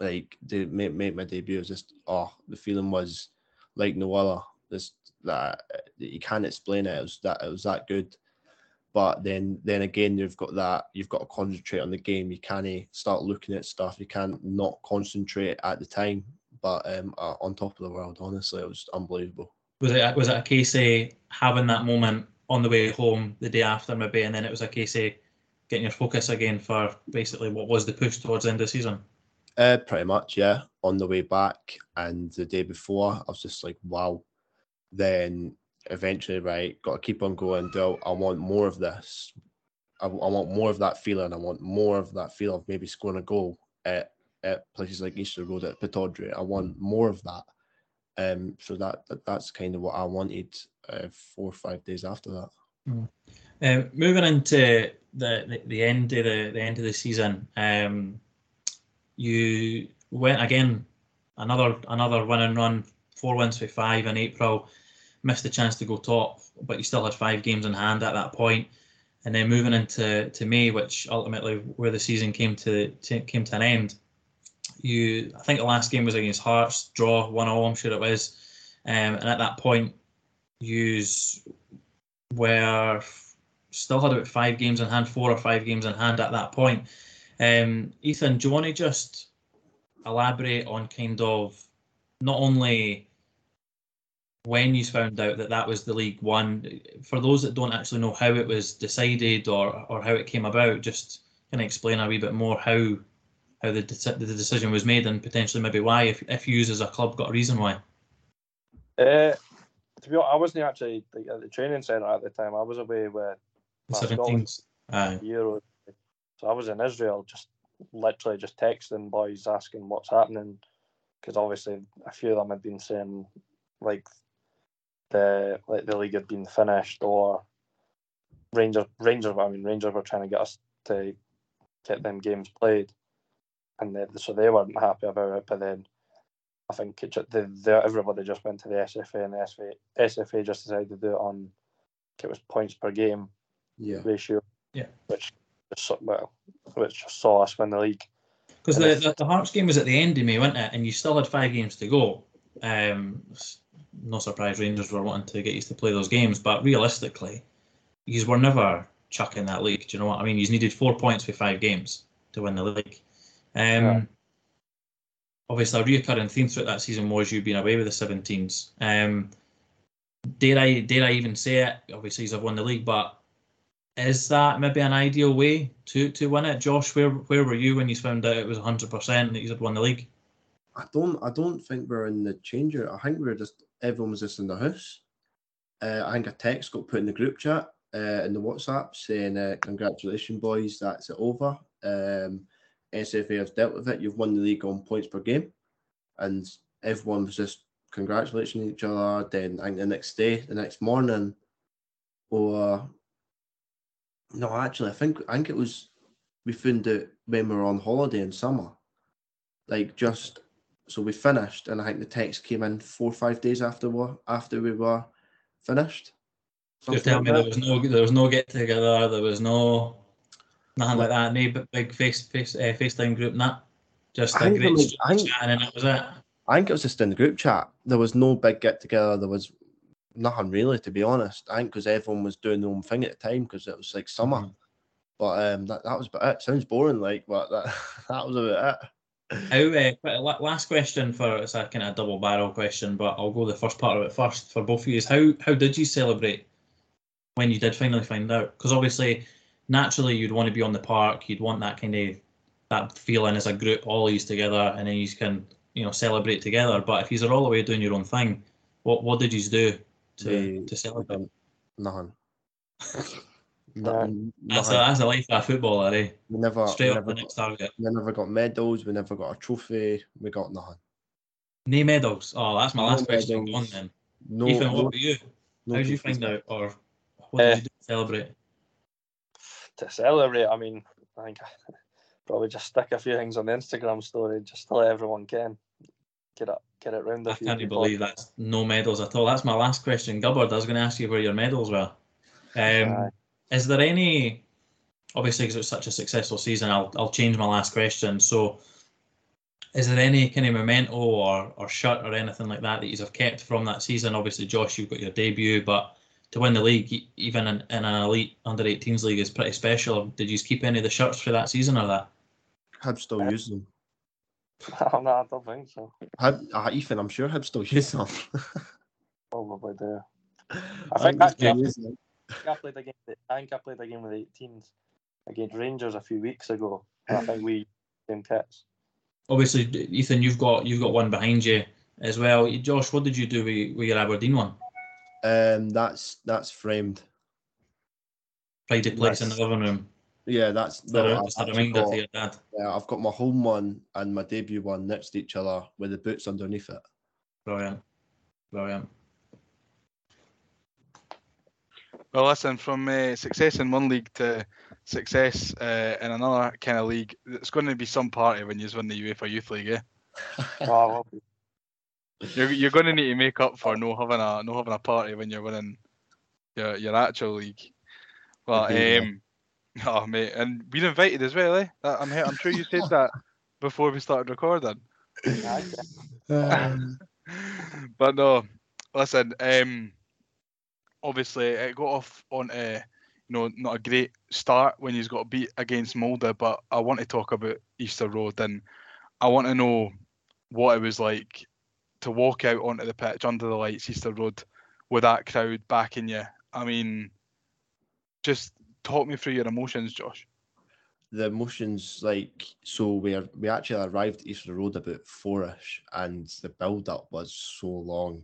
like to make, make my debut was just oh the feeling was like no other. This that you can't explain it. It was that it was that good. But then then again you've got that you've got to concentrate on the game. You can't start looking at stuff. You can't not concentrate at the time. But um, uh, on top of the world, honestly, it was unbelievable. Was it was it a case of having that moment on the way home the day after maybe, and then it was a case of getting your focus again for basically what was the push towards the end of the season? Uh, pretty much, yeah. On the way back and the day before, I was just like, wow. Then eventually, right, got to keep on going. Do I want more of this? I, I want more of that feeling. I want more of that feel of maybe scoring a goal at, at places like Easter Road at Pittodrie. I want more of that. Um, so that, that that's kind of what I wanted uh, four or five days after that. Mm. Um, moving into the, the, the end of the, the end of the season, um, you went again another another win and run, four wins for five in April. Missed the chance to go top, but you still had five games in hand at that point. And then moving into to May, which ultimately where the season came to, to came to an end. You, I think the last game was against Hearts, draw one all. I'm sure it was. Um, and at that point, use where still had about five games in hand, four or five games in hand at that point. Um, Ethan, do you want to just elaborate on kind of not only when you found out that that was the League One. For those that don't actually know how it was decided or or how it came about, just kind of explain a wee bit more how how the deci- the decision was made and potentially maybe why, if if you as a club got a reason why. Uh, to be honest, I wasn't actually like, at the training centre at the time. I was away with My Scotland. 17s. Aye. Euro. So I was in Israel, just literally just texting boys asking what's happening, because obviously a few of them had been saying like the like the league had been finished or Rangers Rangers I mean Rangers were trying to get us to get them games played, and they, so they weren't happy about it. But then I think it, ju- the, the, everybody just went to the SFA and the SFA, SFA just decided to do it on it was points per game Yeah. ratio. Yeah. Which saw- well, which just saw us win the league. Because the, if- the, the Hearts game was at the end of May, wasn't it? And you still had five games to go. Um, no surprise Rangers were wanting to get used to play those games, but realistically, you were never chucking that league. Do you know what I mean? You needed four points for five games to win the league. Um, Yeah. Obviously, a recurring theme throughout that season was you being away with the 17s. Um, dare I dare I even say it? Obviously, you've won the league, but is that maybe an ideal way to, to win it? Josh, where where were you when you found out it was 100% that you had won the league? I don't I don't think we're in the changer. I think we're just everyone was just in the house. Uh, I think a text got put in the group chat uh, in the WhatsApp saying, uh, "Congratulations, boys, that's it over. Um, SFA has dealt with it. You've won the league on points per game," and everyone was just congratulating each other. Then I think the next day, the next morning, or no, actually, I think I think it was we found out when we were on holiday in summer, like just so we finished, and I think the text came in four or five days after we after we were finished. You're Something telling me like there was no there was no get together, there was no nothing like that, no big, big face face uh, FaceTime group, and that. Just a great I think- chatting, and that was it. I think it was just in the group chat. There was no big get together. There was nothing really, to be honest. I think because everyone was doing their own thing at the time because it was like summer. Mhm. But um, that, that was about it. Sounds boring, like, but that that was about it. How uh, last question for it's a kind of double barrel question, but I'll go the first part of it first for both of you. Is how how did you celebrate when you did finally find out? Because obviously, naturally, you'd want to be on the park. You'd want that kind of that feeling as a group, all of you together, and then you can you know celebrate together. But if you are all the way doing your own thing, what what did you do to We- to celebrate? Nothing. Yeah. nothing. That's a, that's a life of a footballer, eh? We never, Straight we up the never, next got, target. we never got medals. We never got a trophy. We got nothing. No medals. Oh, that's my No last question. medals. Go on then. No. Ethan, no, what about you? no How did you find out, or what did Uh, you do to celebrate? To celebrate, I mean, I think probably just stick a few things on the Instagram story just to let everyone can get it get it round. a I can't people. believe that's no medals at all. That's my last question, Gubbard. I was going to ask you where your medals were. Um, is there any? Obviously, because it was such a successful season, I'll I'll change my last question. So, is there any kind of memento or or shirt or anything like that that you have kept from that season? Obviously, Josh, you've got your debut, but to win the league, even in, in an elite under 18s league, is pretty special. Did you keep any of the shirts for that season or that? Hib still use them. no, I don't think so. Hib, uh, Ethan, I'm sure Hib still use them. Probably do. I think they I- still use. I played a game. I think I played a game with the 18s against Rangers a few weeks ago, and I think we same kits. Obviously, Ethan, you've got you've got one behind you as well. Josh, what did you do with, with your Aberdeen one? Um, that's that's framed. Pride of place in the living room. Yeah, that's Just a, well, just a I've reminder got- to your dad. Yeah, I've got my home one and my debut one next to each other with the boots underneath it. Brilliant, brilliant. Well, listen, from uh, success in one league to success uh, in another kind of league, it's going to be some party when you win the UEFA Youth League. Eh? Oh, well, You're, you're going to need to make up for no having a no having a party when you're winning your your actual league. Well, Agreed, um, oh mate, and being invited as well, eh? That, I'm I'm sure you said that before we started recording. aye, but no, listen. Um, obviously it got off on a you know not a great start when he's got beat against Molde, but I want to talk about Easter Road and I want to know what it was like to walk out onto the pitch under the lights, Easter Road, with that crowd backing you. I mean, just talk me through your emotions, Josh. the emotions like so we are, we actually arrived at Easter Road about four-ish and the build up was so long.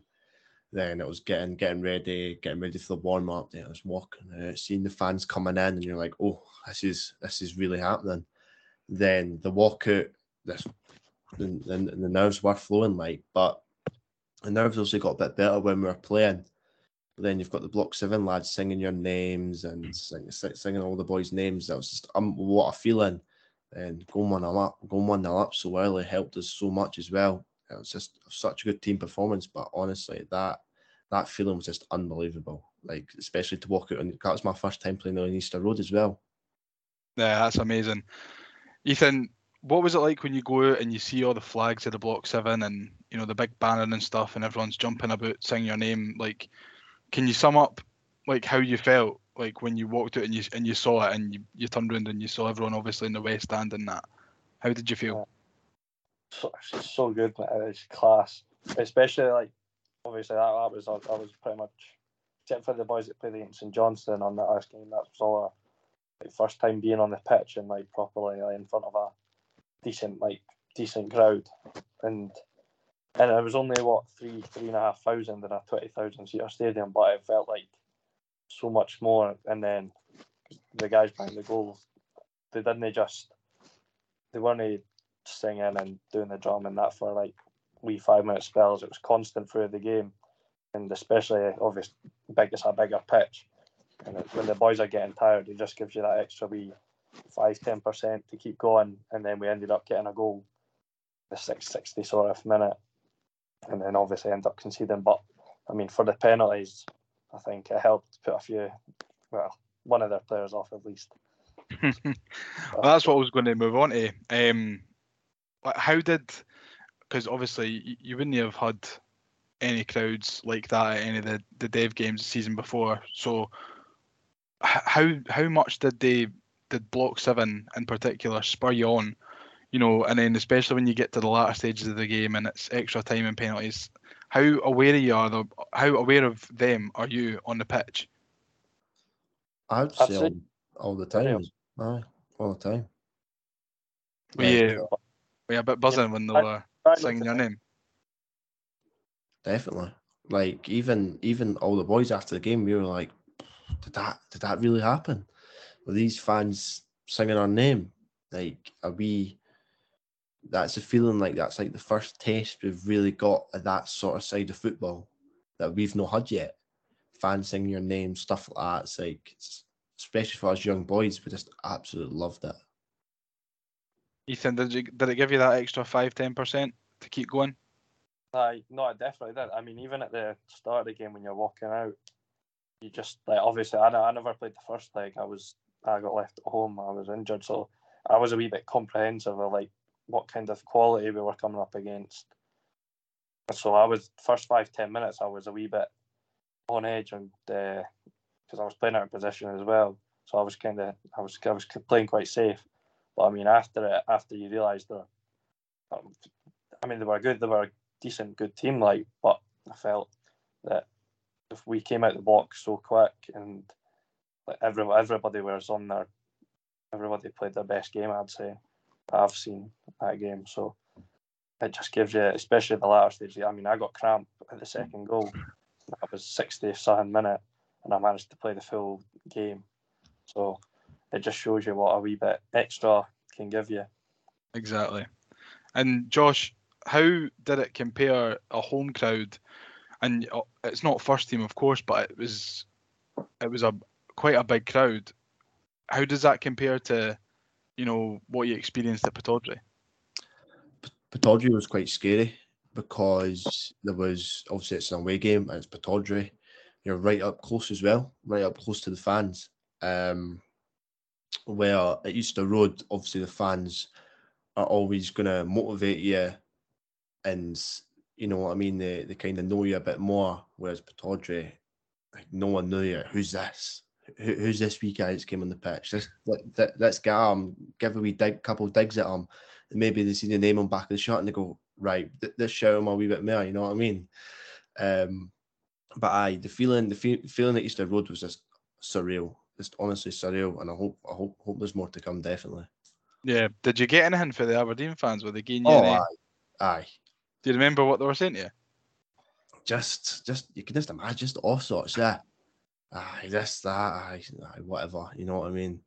Then it was getting getting ready, getting ready for the warm up. Then I was walking out, seeing the fans coming in, and you're like, oh, this is this is really happening. Then the walkout, this the, the, the nerves were flowing like, but the nerves also got a bit better when we were playing. But then you've got the block seven lads singing your names and sing, sing- singing all the boys' names. That was just um, what a feeling. And going one up, going one up so early helped us so much as well. It was just such a good team performance. But honestly, that that feeling was just unbelievable. Like especially to walk out and that was my first time playing on Easter Road as well. Yeah, that's amazing. Ethan, what was it like when you go out and you see all the flags of the Block Seven and you know the big banner and stuff, and everyone's jumping about, singing your name? Like, can you sum up like how you felt like when you walked out and you and you saw it and you, you turned around and you saw everyone obviously in the West Stand and that? How did you feel? so, so good. It's class, especially like obviously that, that was that was pretty much except for the boys that played against St Johnstone on that last game. That was all a like, first time being on the pitch and like properly like, in front of a decent like decent crowd, and and it was only what three three and a half thousand in a twenty thousand seater stadium, but it felt like so much more. And then the guys behind the goal, they didn't just they weren't singing and doing the drum and that for like wee five minute spells. It was constant through the game, and especially obviously big it's a bigger pitch, and when the boys are getting tired, it just gives you that extra wee five ten percent to keep going. And then we ended up getting a goal the six sixty sort of minute, and then obviously end up conceding. But I mean, for the penalties, I think it helped put a few, well, one of their players off at least. well, that's what I was going to move on to. Um, how did? Because obviously you wouldn't have had any crowds like that at any of the the Dev games the season before. So, how how much did they did Block Seven in particular spur you on? You know, and then especially when you get to the latter stages of the game and it's extra time and penalties. How aware you are? The, how aware of them are you on the pitch? I would I'd say say- all, all the time. Aye, all the time. Were Like, you, were you a bit buzzing when they were Right, singing your name? Definitely. Like even even all the boys after the game, we were like, did that did that really happen? Were these fans singing our name? Like, are we? That's a feeling like that's like the first taste we've really got of that sort of side of football that we've not had yet. Fans singing your name, stuff like that. It's like, it's, especially for us young boys, we just absolutely loved it. Ethan, did you did it give you that extra five ten percent to keep going? Aye, no, it definitely did. I mean, even at the start of the game when you're walking out, you just like obviously I, I never played the first leg. I was I got left at home. I was injured, so I was a wee bit comprehensive of like what kind of quality we were coming up against. So I was first five ten minutes. I was a wee bit on edge and because I was playing out of position as well. So I was kind of I was I was playing quite safe. But I mean, after it, after you realise they're, um, I mean, they were good. They were a decent, good team. Like, but I felt that if we came out the box so quick and like every, everybody was on their, everybody played their best game. I'd say I've seen that game. So it just gives you, especially the latter stage. I mean, I got cramp at the second goal. That was 60 something minute, and I managed to play the full game. So it just shows you what a wee bit extra can give you. Exactly. And Josh, how did it compare a home crowd? And uh, it's not first team, of course, but it was it was a quite a big crowd. How does that compare to, you know, what you experienced at Pittodrie? Pittodrie was quite scary because there was obviously it's an away game and it's Pittodrie. You're right up close as well, right up close to the fans. Um, where at Easter Road, obviously the fans are always going to motivate you, and you know what I mean. They they kind of know you a bit more. Whereas Pittodrie, like no one knew you. Who's this? Who, who's this wee guy that's came on the pitch? This let, let's get him. Give a wee dig, couple digs at him. And maybe they see the name on back of the shirt and they go, right, th- this show him a wee bit more. You know what I mean? Um, but aye, the feeling, the fe- feeling at Easter Road was just surreal. Just honestly surreal, and I hope, I hope, hope there's more to come. Definitely. Yeah. Did you get anything for the Aberdeen fans? Were they giving you Oh, aye, aye. Do you remember what they were saying to you? Just, just you can just imagine just all sorts. Yeah. Aye, this, that, aye, aye, whatever. You know what I mean?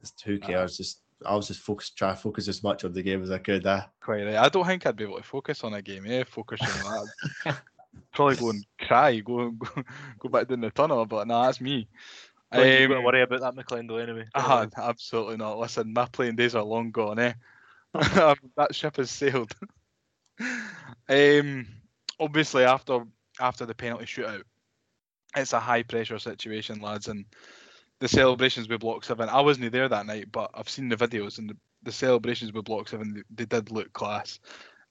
Just who cares? Just I was just focused, try to focus as much on the game as I could. Uh. Quite right. I don't think I'd be able to focus on a game. Yeah, focus on that. Probably go and cry, go go, go back down the tunnel. But nah, that's me. Don't you Um, gotta worry about that McClendon anyway. Ah, absolutely not. Listen, my playing days are long gone, eh? That ship has sailed. um, obviously, after after the penalty shootout, it's a high pressure situation, lads, and the celebrations with Block Seven. I wasn't there that night, but I've seen the videos, and the, the celebrations with Block Seven, they, they did look class,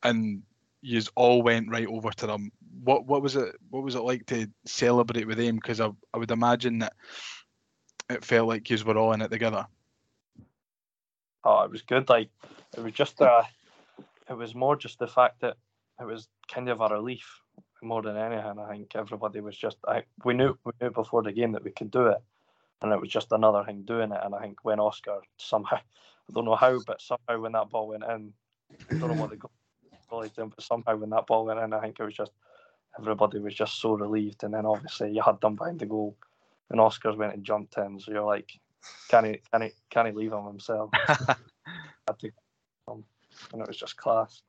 and you all went right over to them. What what was it? What was it like to celebrate with them? Because I I would imagine that it felt like you were all in it together. Oh, it was good. Like it was just uh it was more just the fact that it was kind of a relief more than anything. I think everybody was just I we knew we knew before the game that we could do it, and it was just another thing doing it. And I think when Oscar somehow I don't know how, but somehow when that ball went in, I don't know what the goalie doing, but somehow when that ball went in, I think it was just everybody was just so relieved. And then obviously you had them behind the goal, and Oscar's went and jumped in, so you're like, can he can he can he leave him himself? um, and it was just class.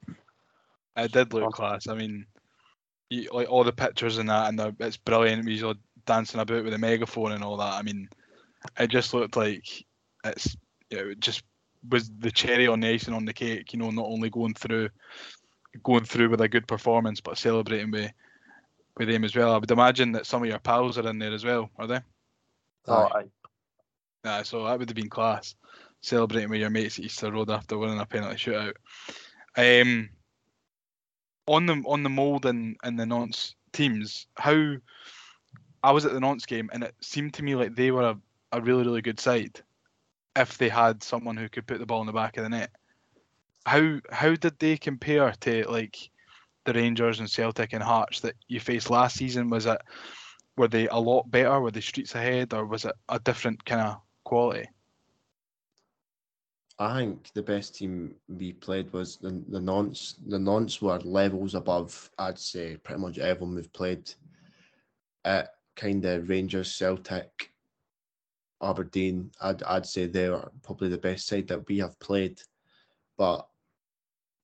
It did look Oh. class. I mean, you, like all the pictures and that, and the, it's brilliant. He's all dancing about with a megaphone and all that. I mean, it just looked like it's you know, it just was the cherry on the icing on the cake. You know, not only going through going through with a good performance, but celebrating with with him as well. I would imagine that some of your pals are in there as well, are they? Oh, Aye. I, Yeah, so that would have been class. Celebrating with your mates at Easter Road after winning a penalty shootout. Um, on the on the Molde and, and the Nantes teams, how I was at the Nantes game and it seemed to me like they were a, a really really good side. If they had someone who could put the ball in the back of the net, how how did they compare to like the Rangers and Celtic and Hearts that you faced last season? Was it were they a lot better? Were they streets ahead, or was it a different kind of quality? I think the best team we played was the the Nantes. The Nantes were levels above. I'd say pretty much everyone we've played. At kind of Rangers, Celtic, Aberdeen. I'd I'd say they are probably the best side that we have played. But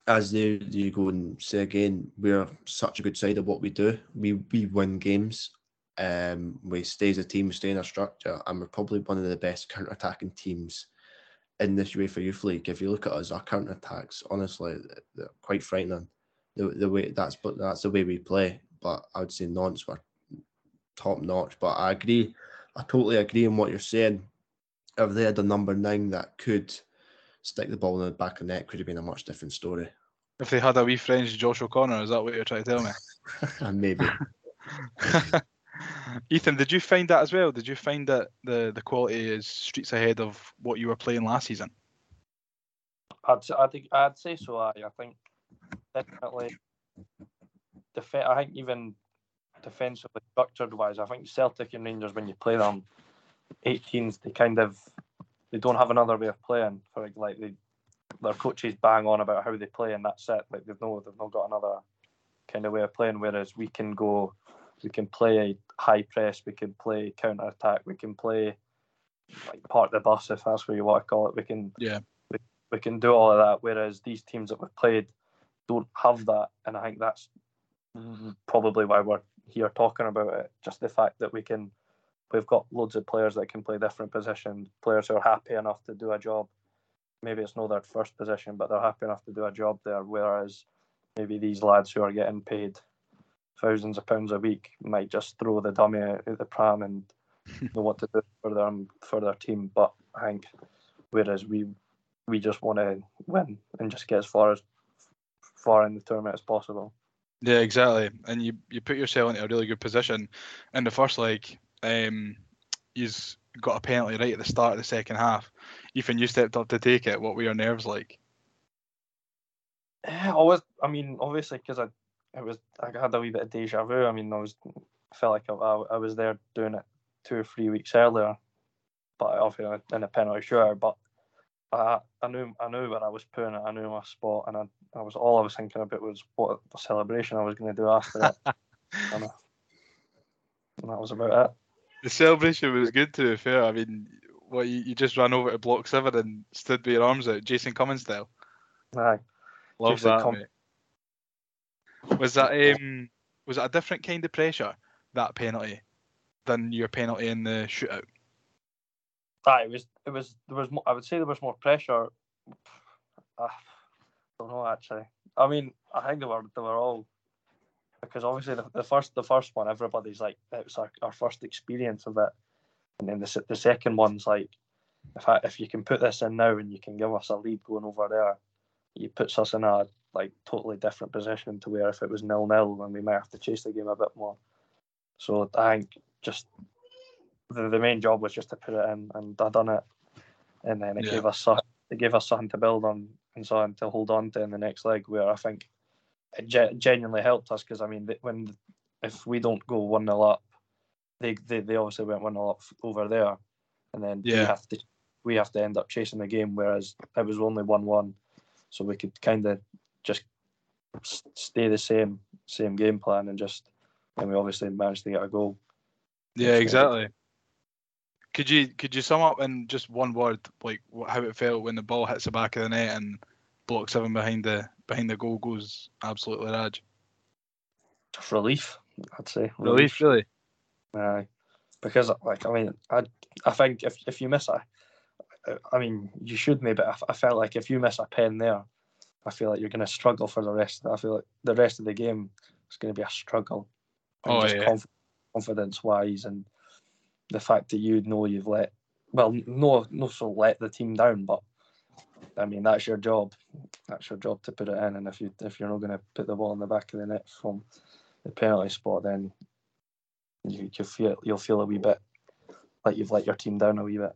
as you you go and say again, we're such a good side of what we do. We we win games. Um, we stay as a team, we stay in our structure, and we're probably one of the best counter attacking teams in this UEFA Youth League, if you look at us, our counter attacks, honestly, they're quite frightening. The, the way that's but that's the way we play. But I would say Nantes were top notch. But I agree, I totally agree on what you're saying. If they had a number nine that could stick the ball in the back of the net, could have been a much different story. If they had a wee French Josh O'Connor, is that what you're trying to tell me? and maybe Ethan, did you find that as well? Did you find that the, the quality is streets ahead of what you were playing last season? I'd I think I'd say so. I I think definitely. Def- I think even defensively structured wise, I think Celtic and Rangers when you play them, 18s they kind of they don't have another way of playing. For like they, their coaches bang on about how they play and that's it. Like they've no they've not got another kind of way of playing. Whereas we can go, we can play high press, we can play counter attack, we can play like park the bus if that's what you want to call it. We can Yeah. we, we can do all of that. Whereas these teams that we've played don't have that, and I think that's probably why we're here talking about it. Just the fact that we can, we've got loads of players that can play different positions, players who are happy enough to do a job. Maybe it's not their first position, but they're happy enough to do a job there. Whereas maybe these lads who are getting paid thousands of pounds a week might just throw the dummy out of the pram and know what to do for their for their team. But I think whereas we we just want to win and just get as far as far in the tournament as possible. Yeah, exactly. And you, you put yourself into a really good position. In the first leg, um, you've got a penalty right at the start of the second half. Ethan, you stepped up to take it. What were your nerves like? Yeah, I was. I mean, obviously, because I, it was, I had a wee bit of deja vu. I mean, I was, I felt like I, I, was there doing it two or three weeks earlier, but obviously in a penalty shootout. But I, I knew, I knew where I was putting it. I knew my spot, and I, I was all I was thinking about was what the celebration I was going to do after it, and, and that was about it. The celebration was good to be fair. I mean, what you, you just ran over to block seven and stood with your arms out, Jason Cummings style. Aye. Love Jason that, Cum- mate. Was that um was it a different kind of pressure that penalty than your penalty in the shootout? Aye, it was. It was. There was. More, I would say there was more pressure. I don't know actually. I mean, I think they were. They were all because obviously the, the first the first one everybody's like it was our, our first experience of it, and then the the second one's like if I, if you can put this in now and you can give us a lead going over there, it puts us in a like totally different position to where if it was nil nil then we might have to chase the game a bit more. So I think just the, the main job was just to put it in and I done it, and then it Yeah. gave us it gave us something to build on and something to hold on to in the next leg where I think it ge- genuinely helped us because I mean when if we don't go one 0 up, they, they they obviously went one 0 up over there, and then we Yeah. have to we have to end up chasing the game whereas it was only one one, so we could kind of just stay the same same game plan and just and we obviously managed to get a goal. Yeah, exactly. Could you could you sum up in just one word like how it felt when the ball hits the back of the net and block seven behind the behind the goal goes absolutely raj? Just relief, I'd say. Relief, really. Aye, because like I mean, I I think if if you miss a, I mean you should maybe. I, I felt like if you miss a pen there, I feel like you're going to struggle for the rest. I feel like the rest of the game is going to be a struggle. And Oh, just yeah. conf- confidence wise, and the fact that you know you've let well, no, no, so let the team down, but I mean that's your job. That's your job to put it in, and if you if you're not going to put the ball in the back of the net from the penalty spot, then you you feel you'll feel a wee bit like you've let your team down a wee bit.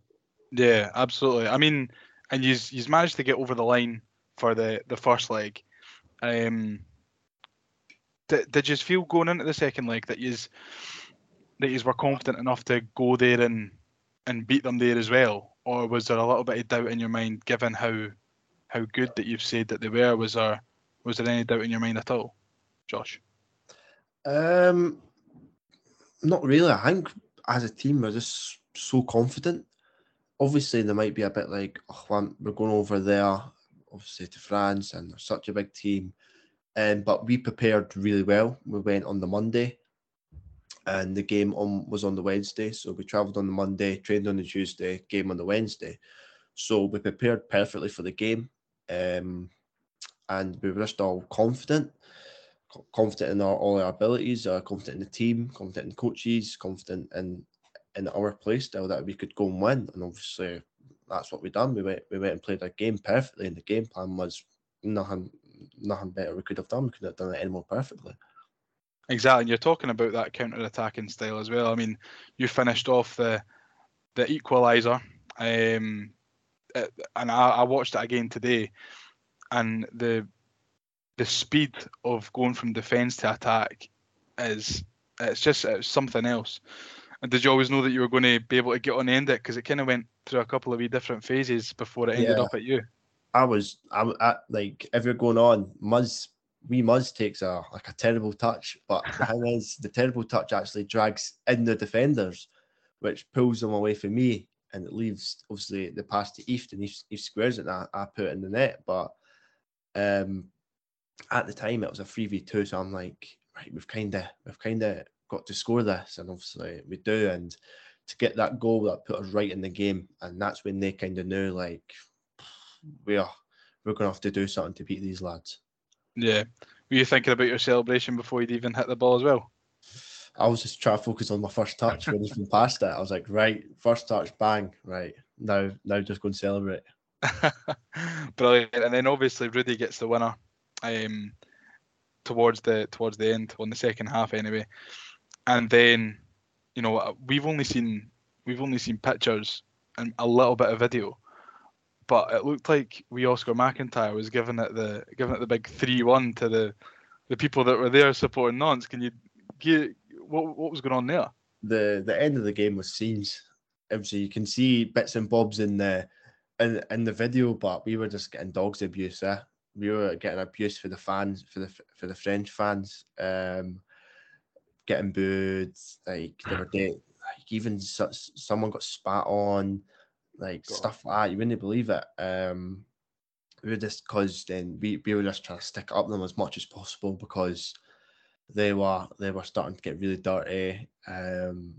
Yeah, absolutely. I mean, and you've managed to get over the line for the the first leg. Um, did, did you feel going into the second leg that you that you were confident enough to go there and and beat them there as well, or was there a little bit of doubt in your mind given how how good that you've said that they were? Was there was there any doubt in your mind at all, Josh? Um, not really. I think as a team we're just so confident. Obviously, there might be a bit like, oh, we're going over there, obviously to France, and they're such a big team. Um, but we prepared really well. We went on the Monday, and the game on was on the Wednesday. So we travelled on the Monday, trained on the Tuesday, game on the Wednesday. So we prepared perfectly for the game, um, and we were just all confident confident in our, all our abilities, uh, confident in the team, confident in the coaches, confident in in our play style that we could go and win. And obviously, that's what we done. We went we went and played our game perfectly, and the game plan was nothing nothing better we could have done. We could have done it any more perfectly. Exactly, and you're talking about that counter-attacking style as well. I mean, you finished off the the equaliser, um, and I, I watched it again today, and the the speed of going from defence to attack is it's just it's something else. And did you always know that you were going to be able to get on the end it because it kind of went through a couple of wee different phases before it ended Yeah. up at you? I was at like if you're going on, Muzz wee Muzz takes a like a terrible touch, but the thing is the terrible touch actually drags in the defenders, which pulls them away from me and it leaves obviously the pass to East and East, East squares it and I, I put it in the net. But um at the time it was a 3v2, so I'm like, right, we've kinda we've kinda got to score this and obviously we do and to get that goal that put us right in the game and that's when they kind of knew like we are we're gonna have to do something to beat these lads. Yeah. Were you thinking about your celebration before you'd even hit the ball as well? I was just trying to focus on my first touch when he's been past it. I was like, right, first touch, bang, right. Now now just go and celebrate. Brilliant. And then obviously Rudy gets the winner um, towards the towards the end on the second half anyway. And then, you know, we've only seen we've only seen pictures and a little bit of video. but it looked like we Oscar McIntyre was giving it the giving it the big three one to the the people that were there supporting Nantes. Can you get what what was going on there? the the end of the game was scenes. Obviously, you can see bits and bobs in the in, in the video, but we were just getting dogs abuse. Eh? We were getting abuse for the fans, for the for the French fans, um, getting booed. Like they were dead. Like even so, someone got spat on, like God. stuff like that. You wouldn't believe it. Um, we were just because then we, we were just trying to stick up them as much as possible because they were they were starting to get really dirty, um,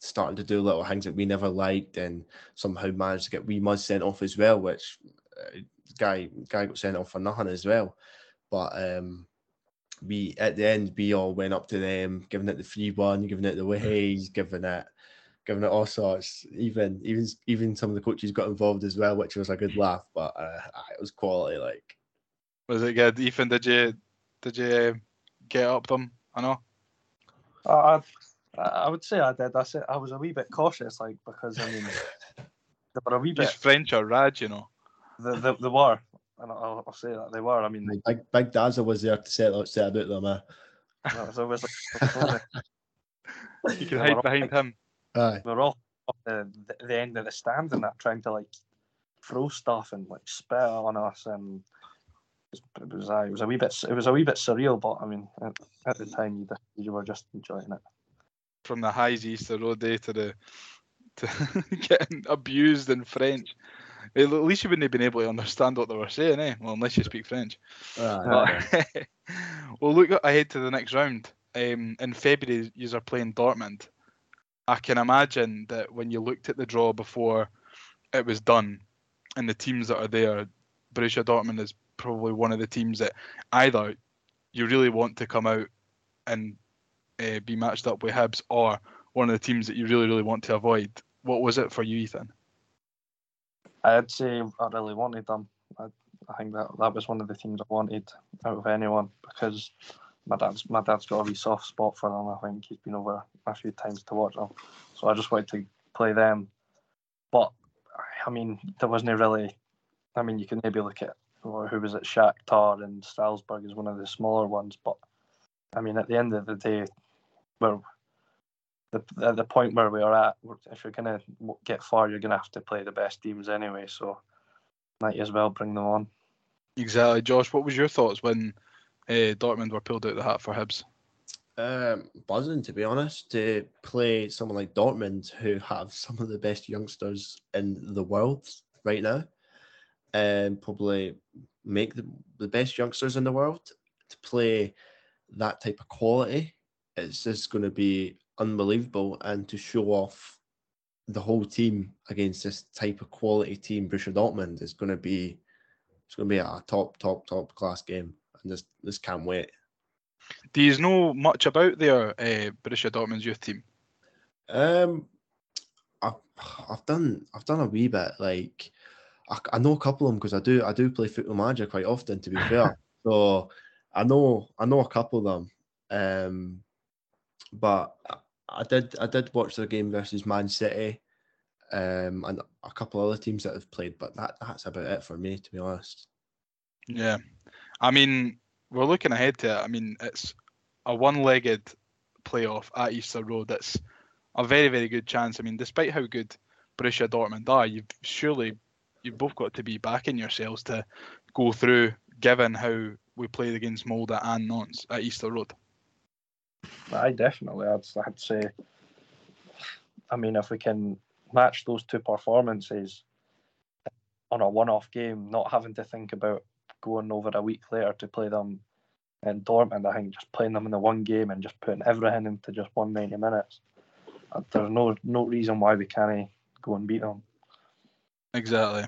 starting to do little things that we never liked, and somehow managed to get wee Muzz sent off as well, which uh, guy guy got sent off for nothing as well. But um, we at the end we all went up to them, giving it the free one, giving it the ways, giving it giving it all sorts. Even even even some of the coaches got involved as well, which was a good laugh. But uh, it was quality, like. Was it good? Ethan, did you did you uh, get up them? I know. I, I, I would say I did. I said I was a wee bit cautious, like because I mean they were a wee bit. Just French or Rad, you know. The they, they were, and I'll, I'll say that they were. I mean, Big Big Dazza was there to set out set about them. Uh. it was always like You can hide behind all- him. Aye. We're all up the, the, the end of the stand and that, trying to like throw stuff and like spit on us, and it was it was, aye, it was a wee bit it was a wee bit surreal. But I mean, at, at the time you, you were just enjoying it. From the highs Easter Road day to the to getting abused in French. At least you wouldn't have been able to understand what they were saying, eh? Well, unless you speak French. But, well, look ahead to the next round. Um, in February, you are playing Dortmund. I can imagine that when you looked at the draw before it was done, and the teams that are there, Borussia Dortmund is probably one of the teams that either you really want to come out and uh, be matched up with Hibs, or one of the teams that you really, really want to avoid. What was it for you, Ethan? I'd say I really wanted them. I, I think that that was one of the things I wanted out of anyone because my dad's my dad's got a wee soft spot for them. I think he's been over a few times to watch them, so I just wanted to play them. But I mean, there wasn't really. I mean, you can maybe look at or who was it, Shakhtar and Strasbourg is one of the smaller ones, but I mean, at the end of the day, we're the at the point where we are at. If you're gonna get far, you're gonna have to play the best teams anyway. So might as well bring them on. Exactly, Josh. What was your thoughts when uh, Dortmund were pulled out the hat for Hibs? Um, buzzing to be honest to play someone like Dortmund who have some of the best youngsters in the world right now, and probably make the, the best youngsters in the world to play that type of quality. It's just going to be unbelievable, and to show off the whole team against this type of quality team, Borussia Dortmund is going to be it's going to be a top, top, top class game, and just just can't wait. Do you know much about their uh, Borussia Dortmund's youth team? Um, I've I've done I've done a wee bit. Like I, I know a couple of them because I do I do play Football Manager quite often. To be fair, so I know I know a couple of them. Um, but I, did I did watch their game versus Man City, um, and a couple of other teams that have played. But that that's about it for me, to be honest. Yeah, I mean, we're looking ahead to it. I mean, it's a one-legged playoff at Easter Road. It's a very, very good chance. I mean, despite how good Borussia Dortmund are, you've surely you've both got to be backing yourselves to go through, given how we played against Molde and Nantes at Easter Road. I definitely, I'd, I'd say. I mean, if we can match those two performances on a one-off game, not having to think about going over a week later to play them in Dortmund, I think just playing them in the one game and just putting everything into just one ninety minutes, uh, there's no no reason why we can't go and beat them. Exactly.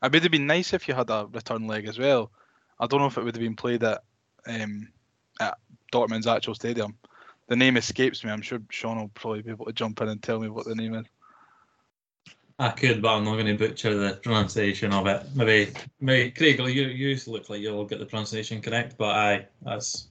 I mean, It would have been nice if you had a return leg as well. I don't know if it would have been played at um, at Dortmund's actual stadium. The name escapes me. I'm sure Shaun will probably be able to jump in and tell me what the name is. I could, but I'm not going to butcher the pronunciation of it. Maybe, maybe Craig, you you look like you'll get the pronunciation correct, but aye, that's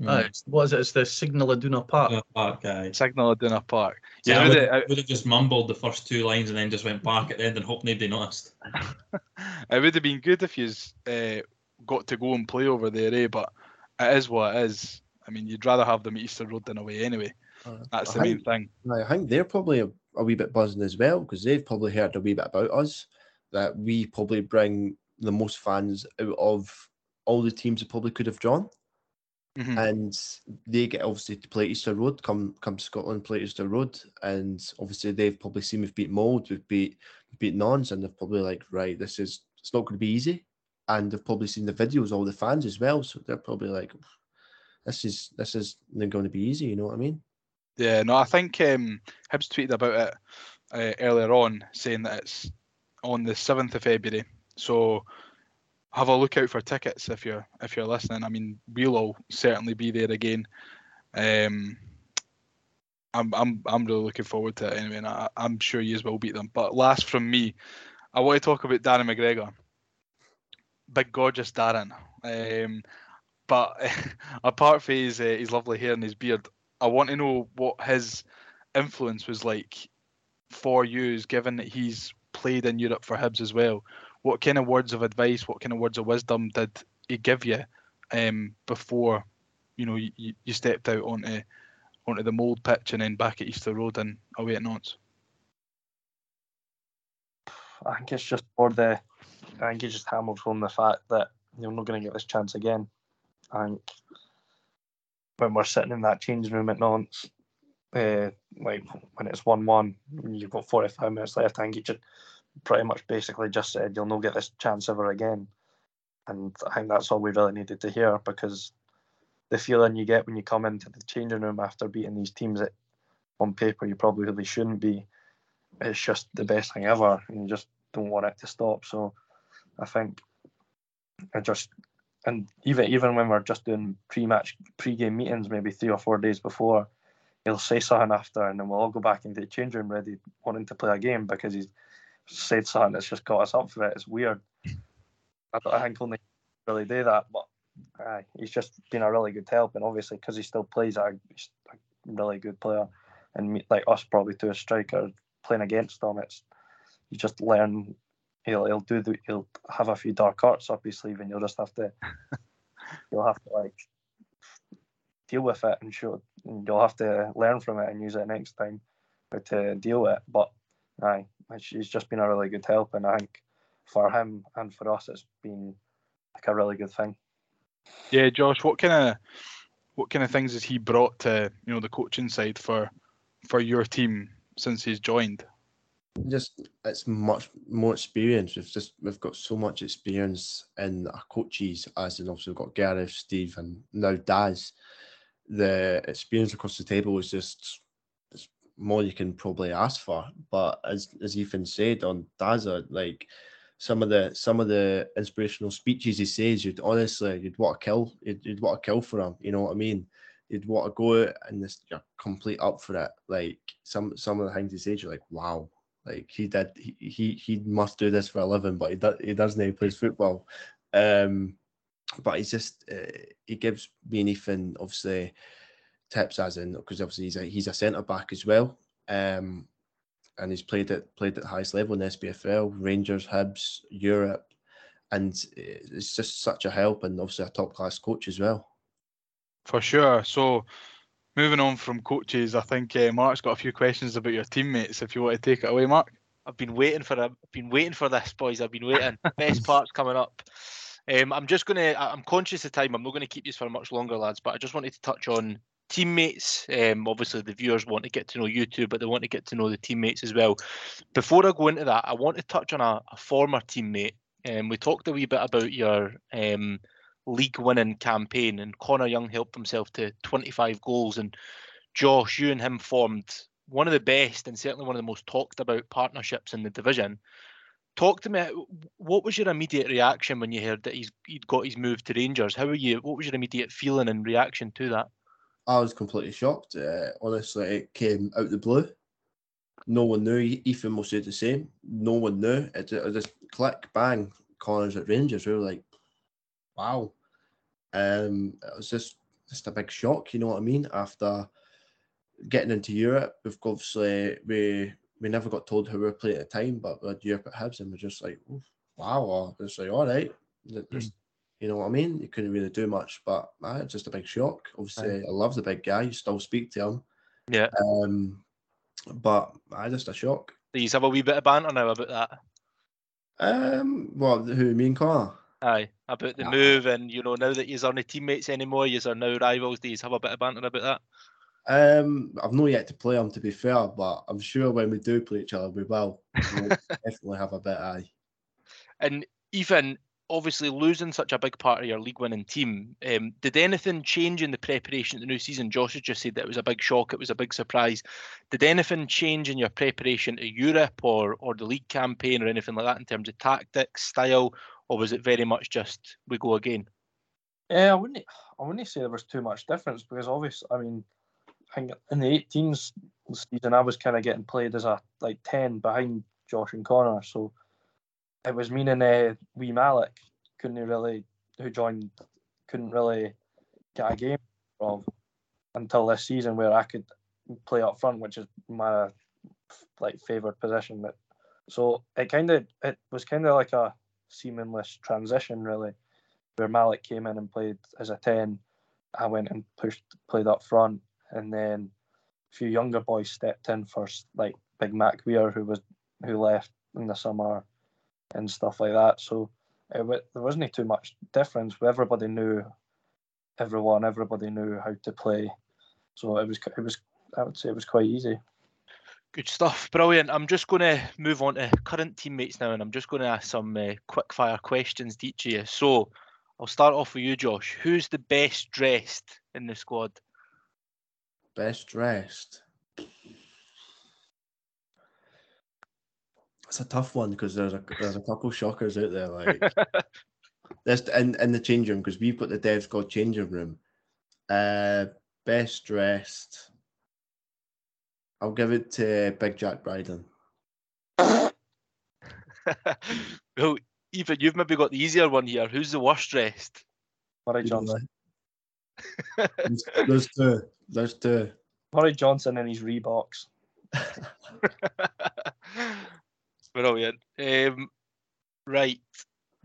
Mm. Aye, it's- what is it? It's the Signal Iduna Park. Park, aye. Signal Iduna Park. See, Yeah, I would would, it- I- would have just mumbled the first two lines and then just went back at the end and hoped nobody noticed. It would have been good if you uh, got to go and play over there, eh? But it is what it is. I mean, you'd rather have them at Easter Road than away anyway. Uh, That's I the main think- thing. I think they're probably a, a wee bit buzzing as well because they've probably heard a wee bit about us that we probably bring the most fans out of all the teams that probably could have drawn, Mhm. and they get obviously to play Easter Road, come come to Scotland, play Easter Road, and obviously they've probably seen we've beat Molde, we've beat we've beat Nantes, and they're probably like, right, this is it's not going to be easy, and they've probably seen the videos, all the fans as well, so they're probably like, this is this is not going to be easy, you know what I mean? Yeah, no, I think um, Hibs tweeted about it uh, earlier on, saying that it's on the seventh of February. So have a look out for tickets if you're if you're listening. I mean, we'll all certainly be there again. Um, I'm I'm I'm really looking forward to it anyway, and I, I'm sure you will beat them. But last from me, I want to talk about Darren McGregor, big gorgeous Darren. Um, but apart from his uh, his lovely hair and his beard, I want to know what his influence was like for you, given that he's played in Europe for Hibs as well. What kind of words of advice, what kind of words of wisdom did he give you um, before you know you, you stepped out onto onto the Molde pitch and then back at Easter Road and away at Nantes? I think it's just for the. I think he just hammered home the fact that you're not going to get this chance again. I think when we're sitting in that changing room at Nantes, uh, like when it's one-one, you've got forty-five minutes left. I think he just pretty much basically just said you'll not get this chance ever again, and I think that's all we really needed to hear because the feeling you get when you come into the changing room after beating these teams that on paper you probably really shouldn't be it's just the best thing ever, and you just don't want it to stop. So, I think I just and even even when we're just doing pre-match, pre-game meetings, maybe three or four days before, he'll say something after, and then we'll all go back into the change room ready, wanting to play a game because he's said something that's just got us up for it. It's weird. I, I think only really do that, but aye, he's just been a really good help, and obviously because he still plays, a, a really good player, and like us probably to a striker playing against him, it's you just learn. He'll he'll do the, he'll have a few dark arts up his sleeve, and you'll just have to you'll have to like deal with it and show. And you'll have to learn from it and use it next time to deal with it. But aye, he's just been a really good help, and I think for him and for us, it's been like a really good thing. Yeah, Josh, what kind of what kind of things has he brought to you know the coaching side for for your team since he's joined? Just it's much more experience. We've just we've got so much experience in our coaches, as in also we've got Gareth, Steve, and now Daz. The experience across the table is just more you can probably ask for. But as as Ethan said on Daza, uh, like some of the some of the inspirational speeches he says, you'd honestly you'd want to kill you'd, you'd want to kill for him. You know what I mean? You'd want to go and just you're complete up for it. Like some some of the things he says, you're like, wow, like he did, he he, he must do this for a living, but he does he doesn't. He plays football, um, but he's just uh, he gives me Ethan obviously tips as in because obviously he's a he's a centre back as well, um, and he's played at played at the highest level in the SPFL, Rangers, Hibs, Europe, and it's just such a help and obviously a top class coach as well. For sure. So, moving on from coaches, I think uh, Marc's got a few questions about your teammates. If you want to take it away, Mark. I've been waiting for a, I've been waiting for this, boys. I've been waiting. Best part's coming up. Um, I'm just gonna. I'm conscious of time. I'm not going to keep this for much longer, lads. But I just wanted to touch on teammates. Um, obviously the viewers want to get to know you two, but they want to get to know the teammates as well. Before I go into that, I want to touch on a, a former teammate. Um, we talked a wee bit about your um, league winning campaign, and Connor Young helped himself to 25 goals. And Josh, you and him formed one of the best and certainly one of the most talked about partnerships in the division. Talk to me. What was your immediate reaction when you heard that he's he'd got his move to Rangers? How were you? What was your immediate feeling and reaction to that? I was completely shocked. Uh, honestly, it came out the blue. No one knew. Ethan will say the same. No one knew. It, it just click, bang, Connors at Rangers. We were like, wow. Um, it was just just a big shock. You know what I mean? After getting into Europe, we've obviously we we never got told who we were playing at the time, but we had Europe at Hibs, and we're just like, "Oof, wow, it's like all right. Th- Just, you know what I mean? You couldn't really do much, but it's just a big shock. Obviously, I love the big guy. You still speak to him. Yeah. Um, but I just a shock. Do you have a wee bit of banter now about that? Um, well, Who? Me and Connor? Aye, about the move, and you know now that you aren't teammates anymore, you are now rivals. Do you have a bit of banter about that? Um, I've not yet to play him to be fair, but I'm sure when we do play each other, we will. We'll definitely have a bit. Aye. And even obviously losing such a big part of your league winning team, um, did anything change in the preparation of the new season? Josh has just said that it was a big shock, it was a big surprise. Did anything change in your preparation to Europe or or the league campaign or anything like that in terms of tactics, style, or was it very much just we go again? Yeah, I wouldn't. I wouldn't say there was too much difference because obviously, I mean, in the 18s season, I was kind of getting played as a like 10 behind Josh and Connor, so it was meaning uh, wee Malik couldn't really, who joined, couldn't really get a game of until this season where I could play up front, which is my like favoured position. But so it kind of it was kind of like a seamless transition really where Malik came in and played as a 10. I went and pushed, played up front, and then a few younger boys stepped in first, like Big Mac Weir, who was who left in the summer, and stuff like that. So it, there wasn't too much difference. Everybody knew everyone. Everybody knew how to play. So it was it was I would say it was quite easy. Good stuff, brilliant. I'm just going to move on to current teammates now, and I'm just going to ask some uh, quick fire questions to each of you. So I'll start off with you, Josh. Who's the best dressed in the squad? Best dressed. It's a tough one because there's a there's a couple shockers out there. Like this in in the change room because we've got the Dev Squad changing room. Uh, best dressed. I'll give it to Big Jack Bryden. well, even you've maybe got the easier one here. Who's the worst dressed? Murray Johnson. There's, there's two. There's two. Murray Johnson and his Reeboks. Brilliant. Um, right,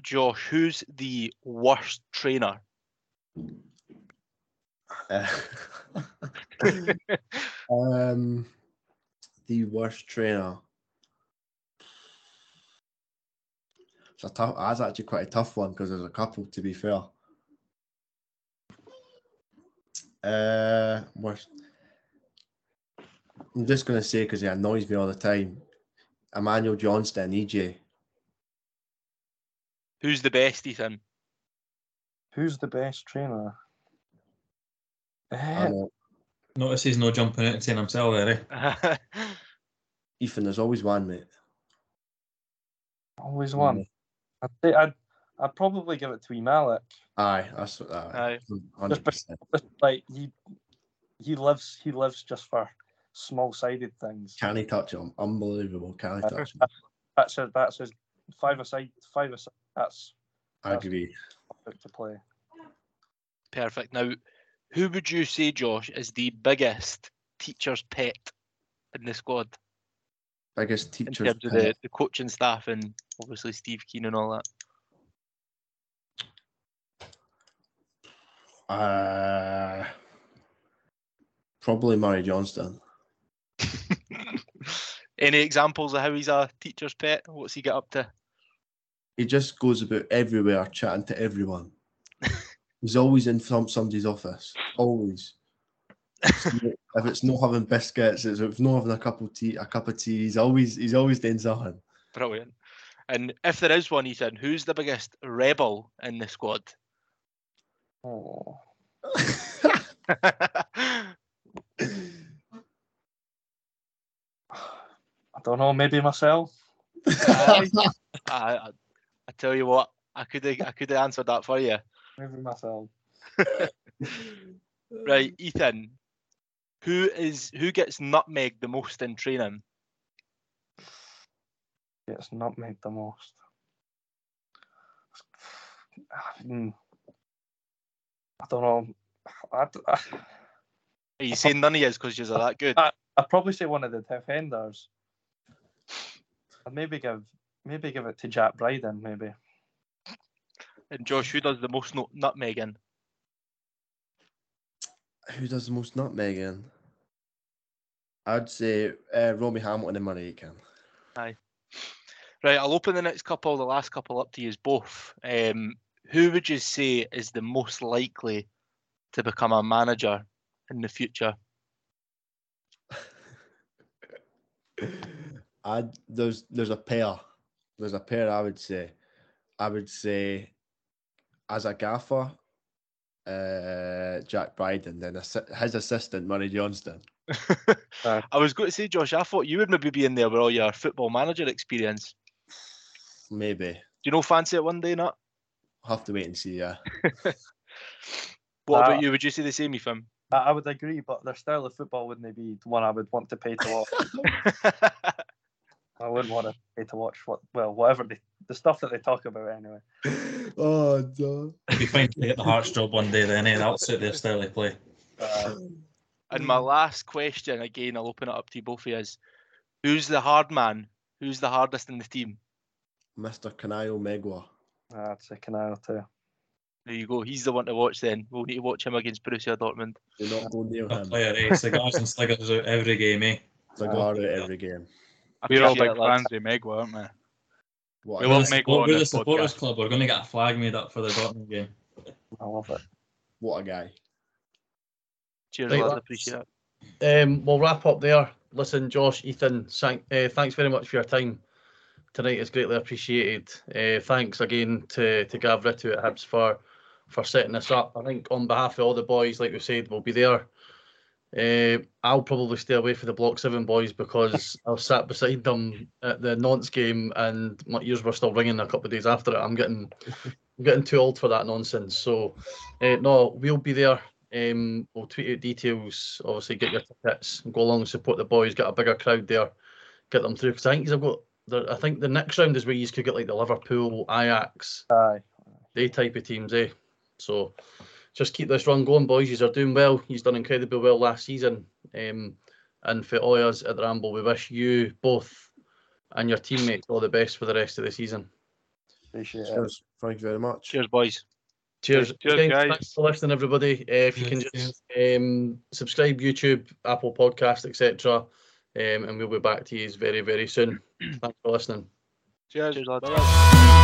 Josh. Who's the worst trainer? Uh, um, the worst trainer. It's a tough. That's actually quite a tough one because there's a couple. To be fair. Uh, worst. I'm just gonna say because he annoys me all the time. Emmanuel Johnston, EJ. Who's the best, Ethan? Who's the best trainer? I know. Notice he's no jumping out and saying himself there. Eh? Ethan, there's always one, mate. always one. I'd, say I'd, I'd probably give it to wee Malik. Aye, that's what. Aye. Hundred percent. Just like he he lives he lives just for small sided things. Can he touch him? Unbelievable. Can he touch him? That's his that's his five aside five aside that's I agree. perfect to play. Perfect. Now, who would you say, Josh, is the biggest teacher's pet in the squad Biggest in teacher's terms of the, the coaching staff and obviously Steve Kean and all that. Uh, probably Murray Johnson. Any examples of how he's a teacher's pet? What's he get up to? He just goes about everywhere chatting to everyone. He's always in some somebody's office. Always. if it's not having biscuits, it's if it's not having a cup of tea, a cup of tea. He's always he's always doing something. Brilliant. And if there is one, Ethan, who's the biggest rebel in the squad? Oh. I don't know, maybe myself. I, I, I tell you what, I could I could have answered that for you. Maybe myself. Right, Ethan. Who is who gets nutmegged the most in training? Not made the most. I don't know. I, I, Are you saying none of you because you're that good? I- I'd probably say one of the defenders. I'd maybe give maybe give it to Jack Bryden, maybe. And Josh, who does the most no- nutmegging? Who does the most nutmegging? I'd say uh, Romy Hamilton and Murray Aiken. Hi. Right, I'll open the next couple, the last couple up to you both. Um, who would you say is the most likely to become a manager in the future? I there's there's a pair. There's a pair I would say. I would say as a gaffer, uh, Jack Bryden, then assi- his assistant Murray Johnson. I was going to say, Josh, I thought you would maybe be in there with all your football manager experience. Maybe. Do you know fancy it one day, not? I'll have to wait and see. Yeah. What Uh, about you? Would you say the same, Ethan? I, I would agree, but their style of football wouldn't be the one I would want to pay to watch. I wouldn't want to pay to watch what well whatever they, the stuff that they talk about anyway. oh no. It'd be fine to get the Hearts job one day then, eh? That'll suit their style of play. Uh, and my last question, again, I'll open it up to you both of you, is who's the hard man? Who's the hardest in the team? Mr. Kanayo Megwa. that's a canal too. There you go. He's the one to watch then. We'll need to watch him against Borussia Dortmund. Do not go near him. player, eh? Cigars and sliggers out every game, eh? Cigar out every game. We're all big it, fans of Megwa, aren't we? What We a love guy. We're the, Megwa support- on we're the this supporters podcast. club. We're going to get a flag made up for the Dortmund game. I love it. What a guy. Cheers, Right, lads. lads. Appreciate it. Um, we'll wrap up there. Listen, Josh, Ethan, thank, uh, thanks very much for your time tonight. It's greatly appreciated. Uh, thanks again to to Gav Ritu at Hibs for for setting this up. I think on behalf of all the boys, like we said, we'll be there. Uh, I'll probably stay away for the Block Seven boys because I was sat beside them at the Nantes game, and my ears were still ringing a couple of days after it. I'm getting I'm getting too old for that nonsense. So, uh, no, we'll be there. Um, we'll tweet out details. Obviously, get your tickets, go along and support the boys. Get a bigger crowd there, get them through. Because I think you've got. The, I think the next round is where you could get like the Liverpool, Ajax, Aye. they type of teams, eh? So just keep this run going, boys. You are doing well. You've done incredibly well last season. Um, and for all of us at the Ramble, we wish you both and your teammates all the best for the rest of the season. Appreciate it. Thank you very much. Cheers, boys. Cheers, Cheers, Again, guys. Thanks for listening, everybody. Uh, if you can Cheers, just um, subscribe, YouTube, Apple Podcast, etc. Um, and we'll be back to you very, very soon. Thanks for listening. Cheers. Cheers, lads.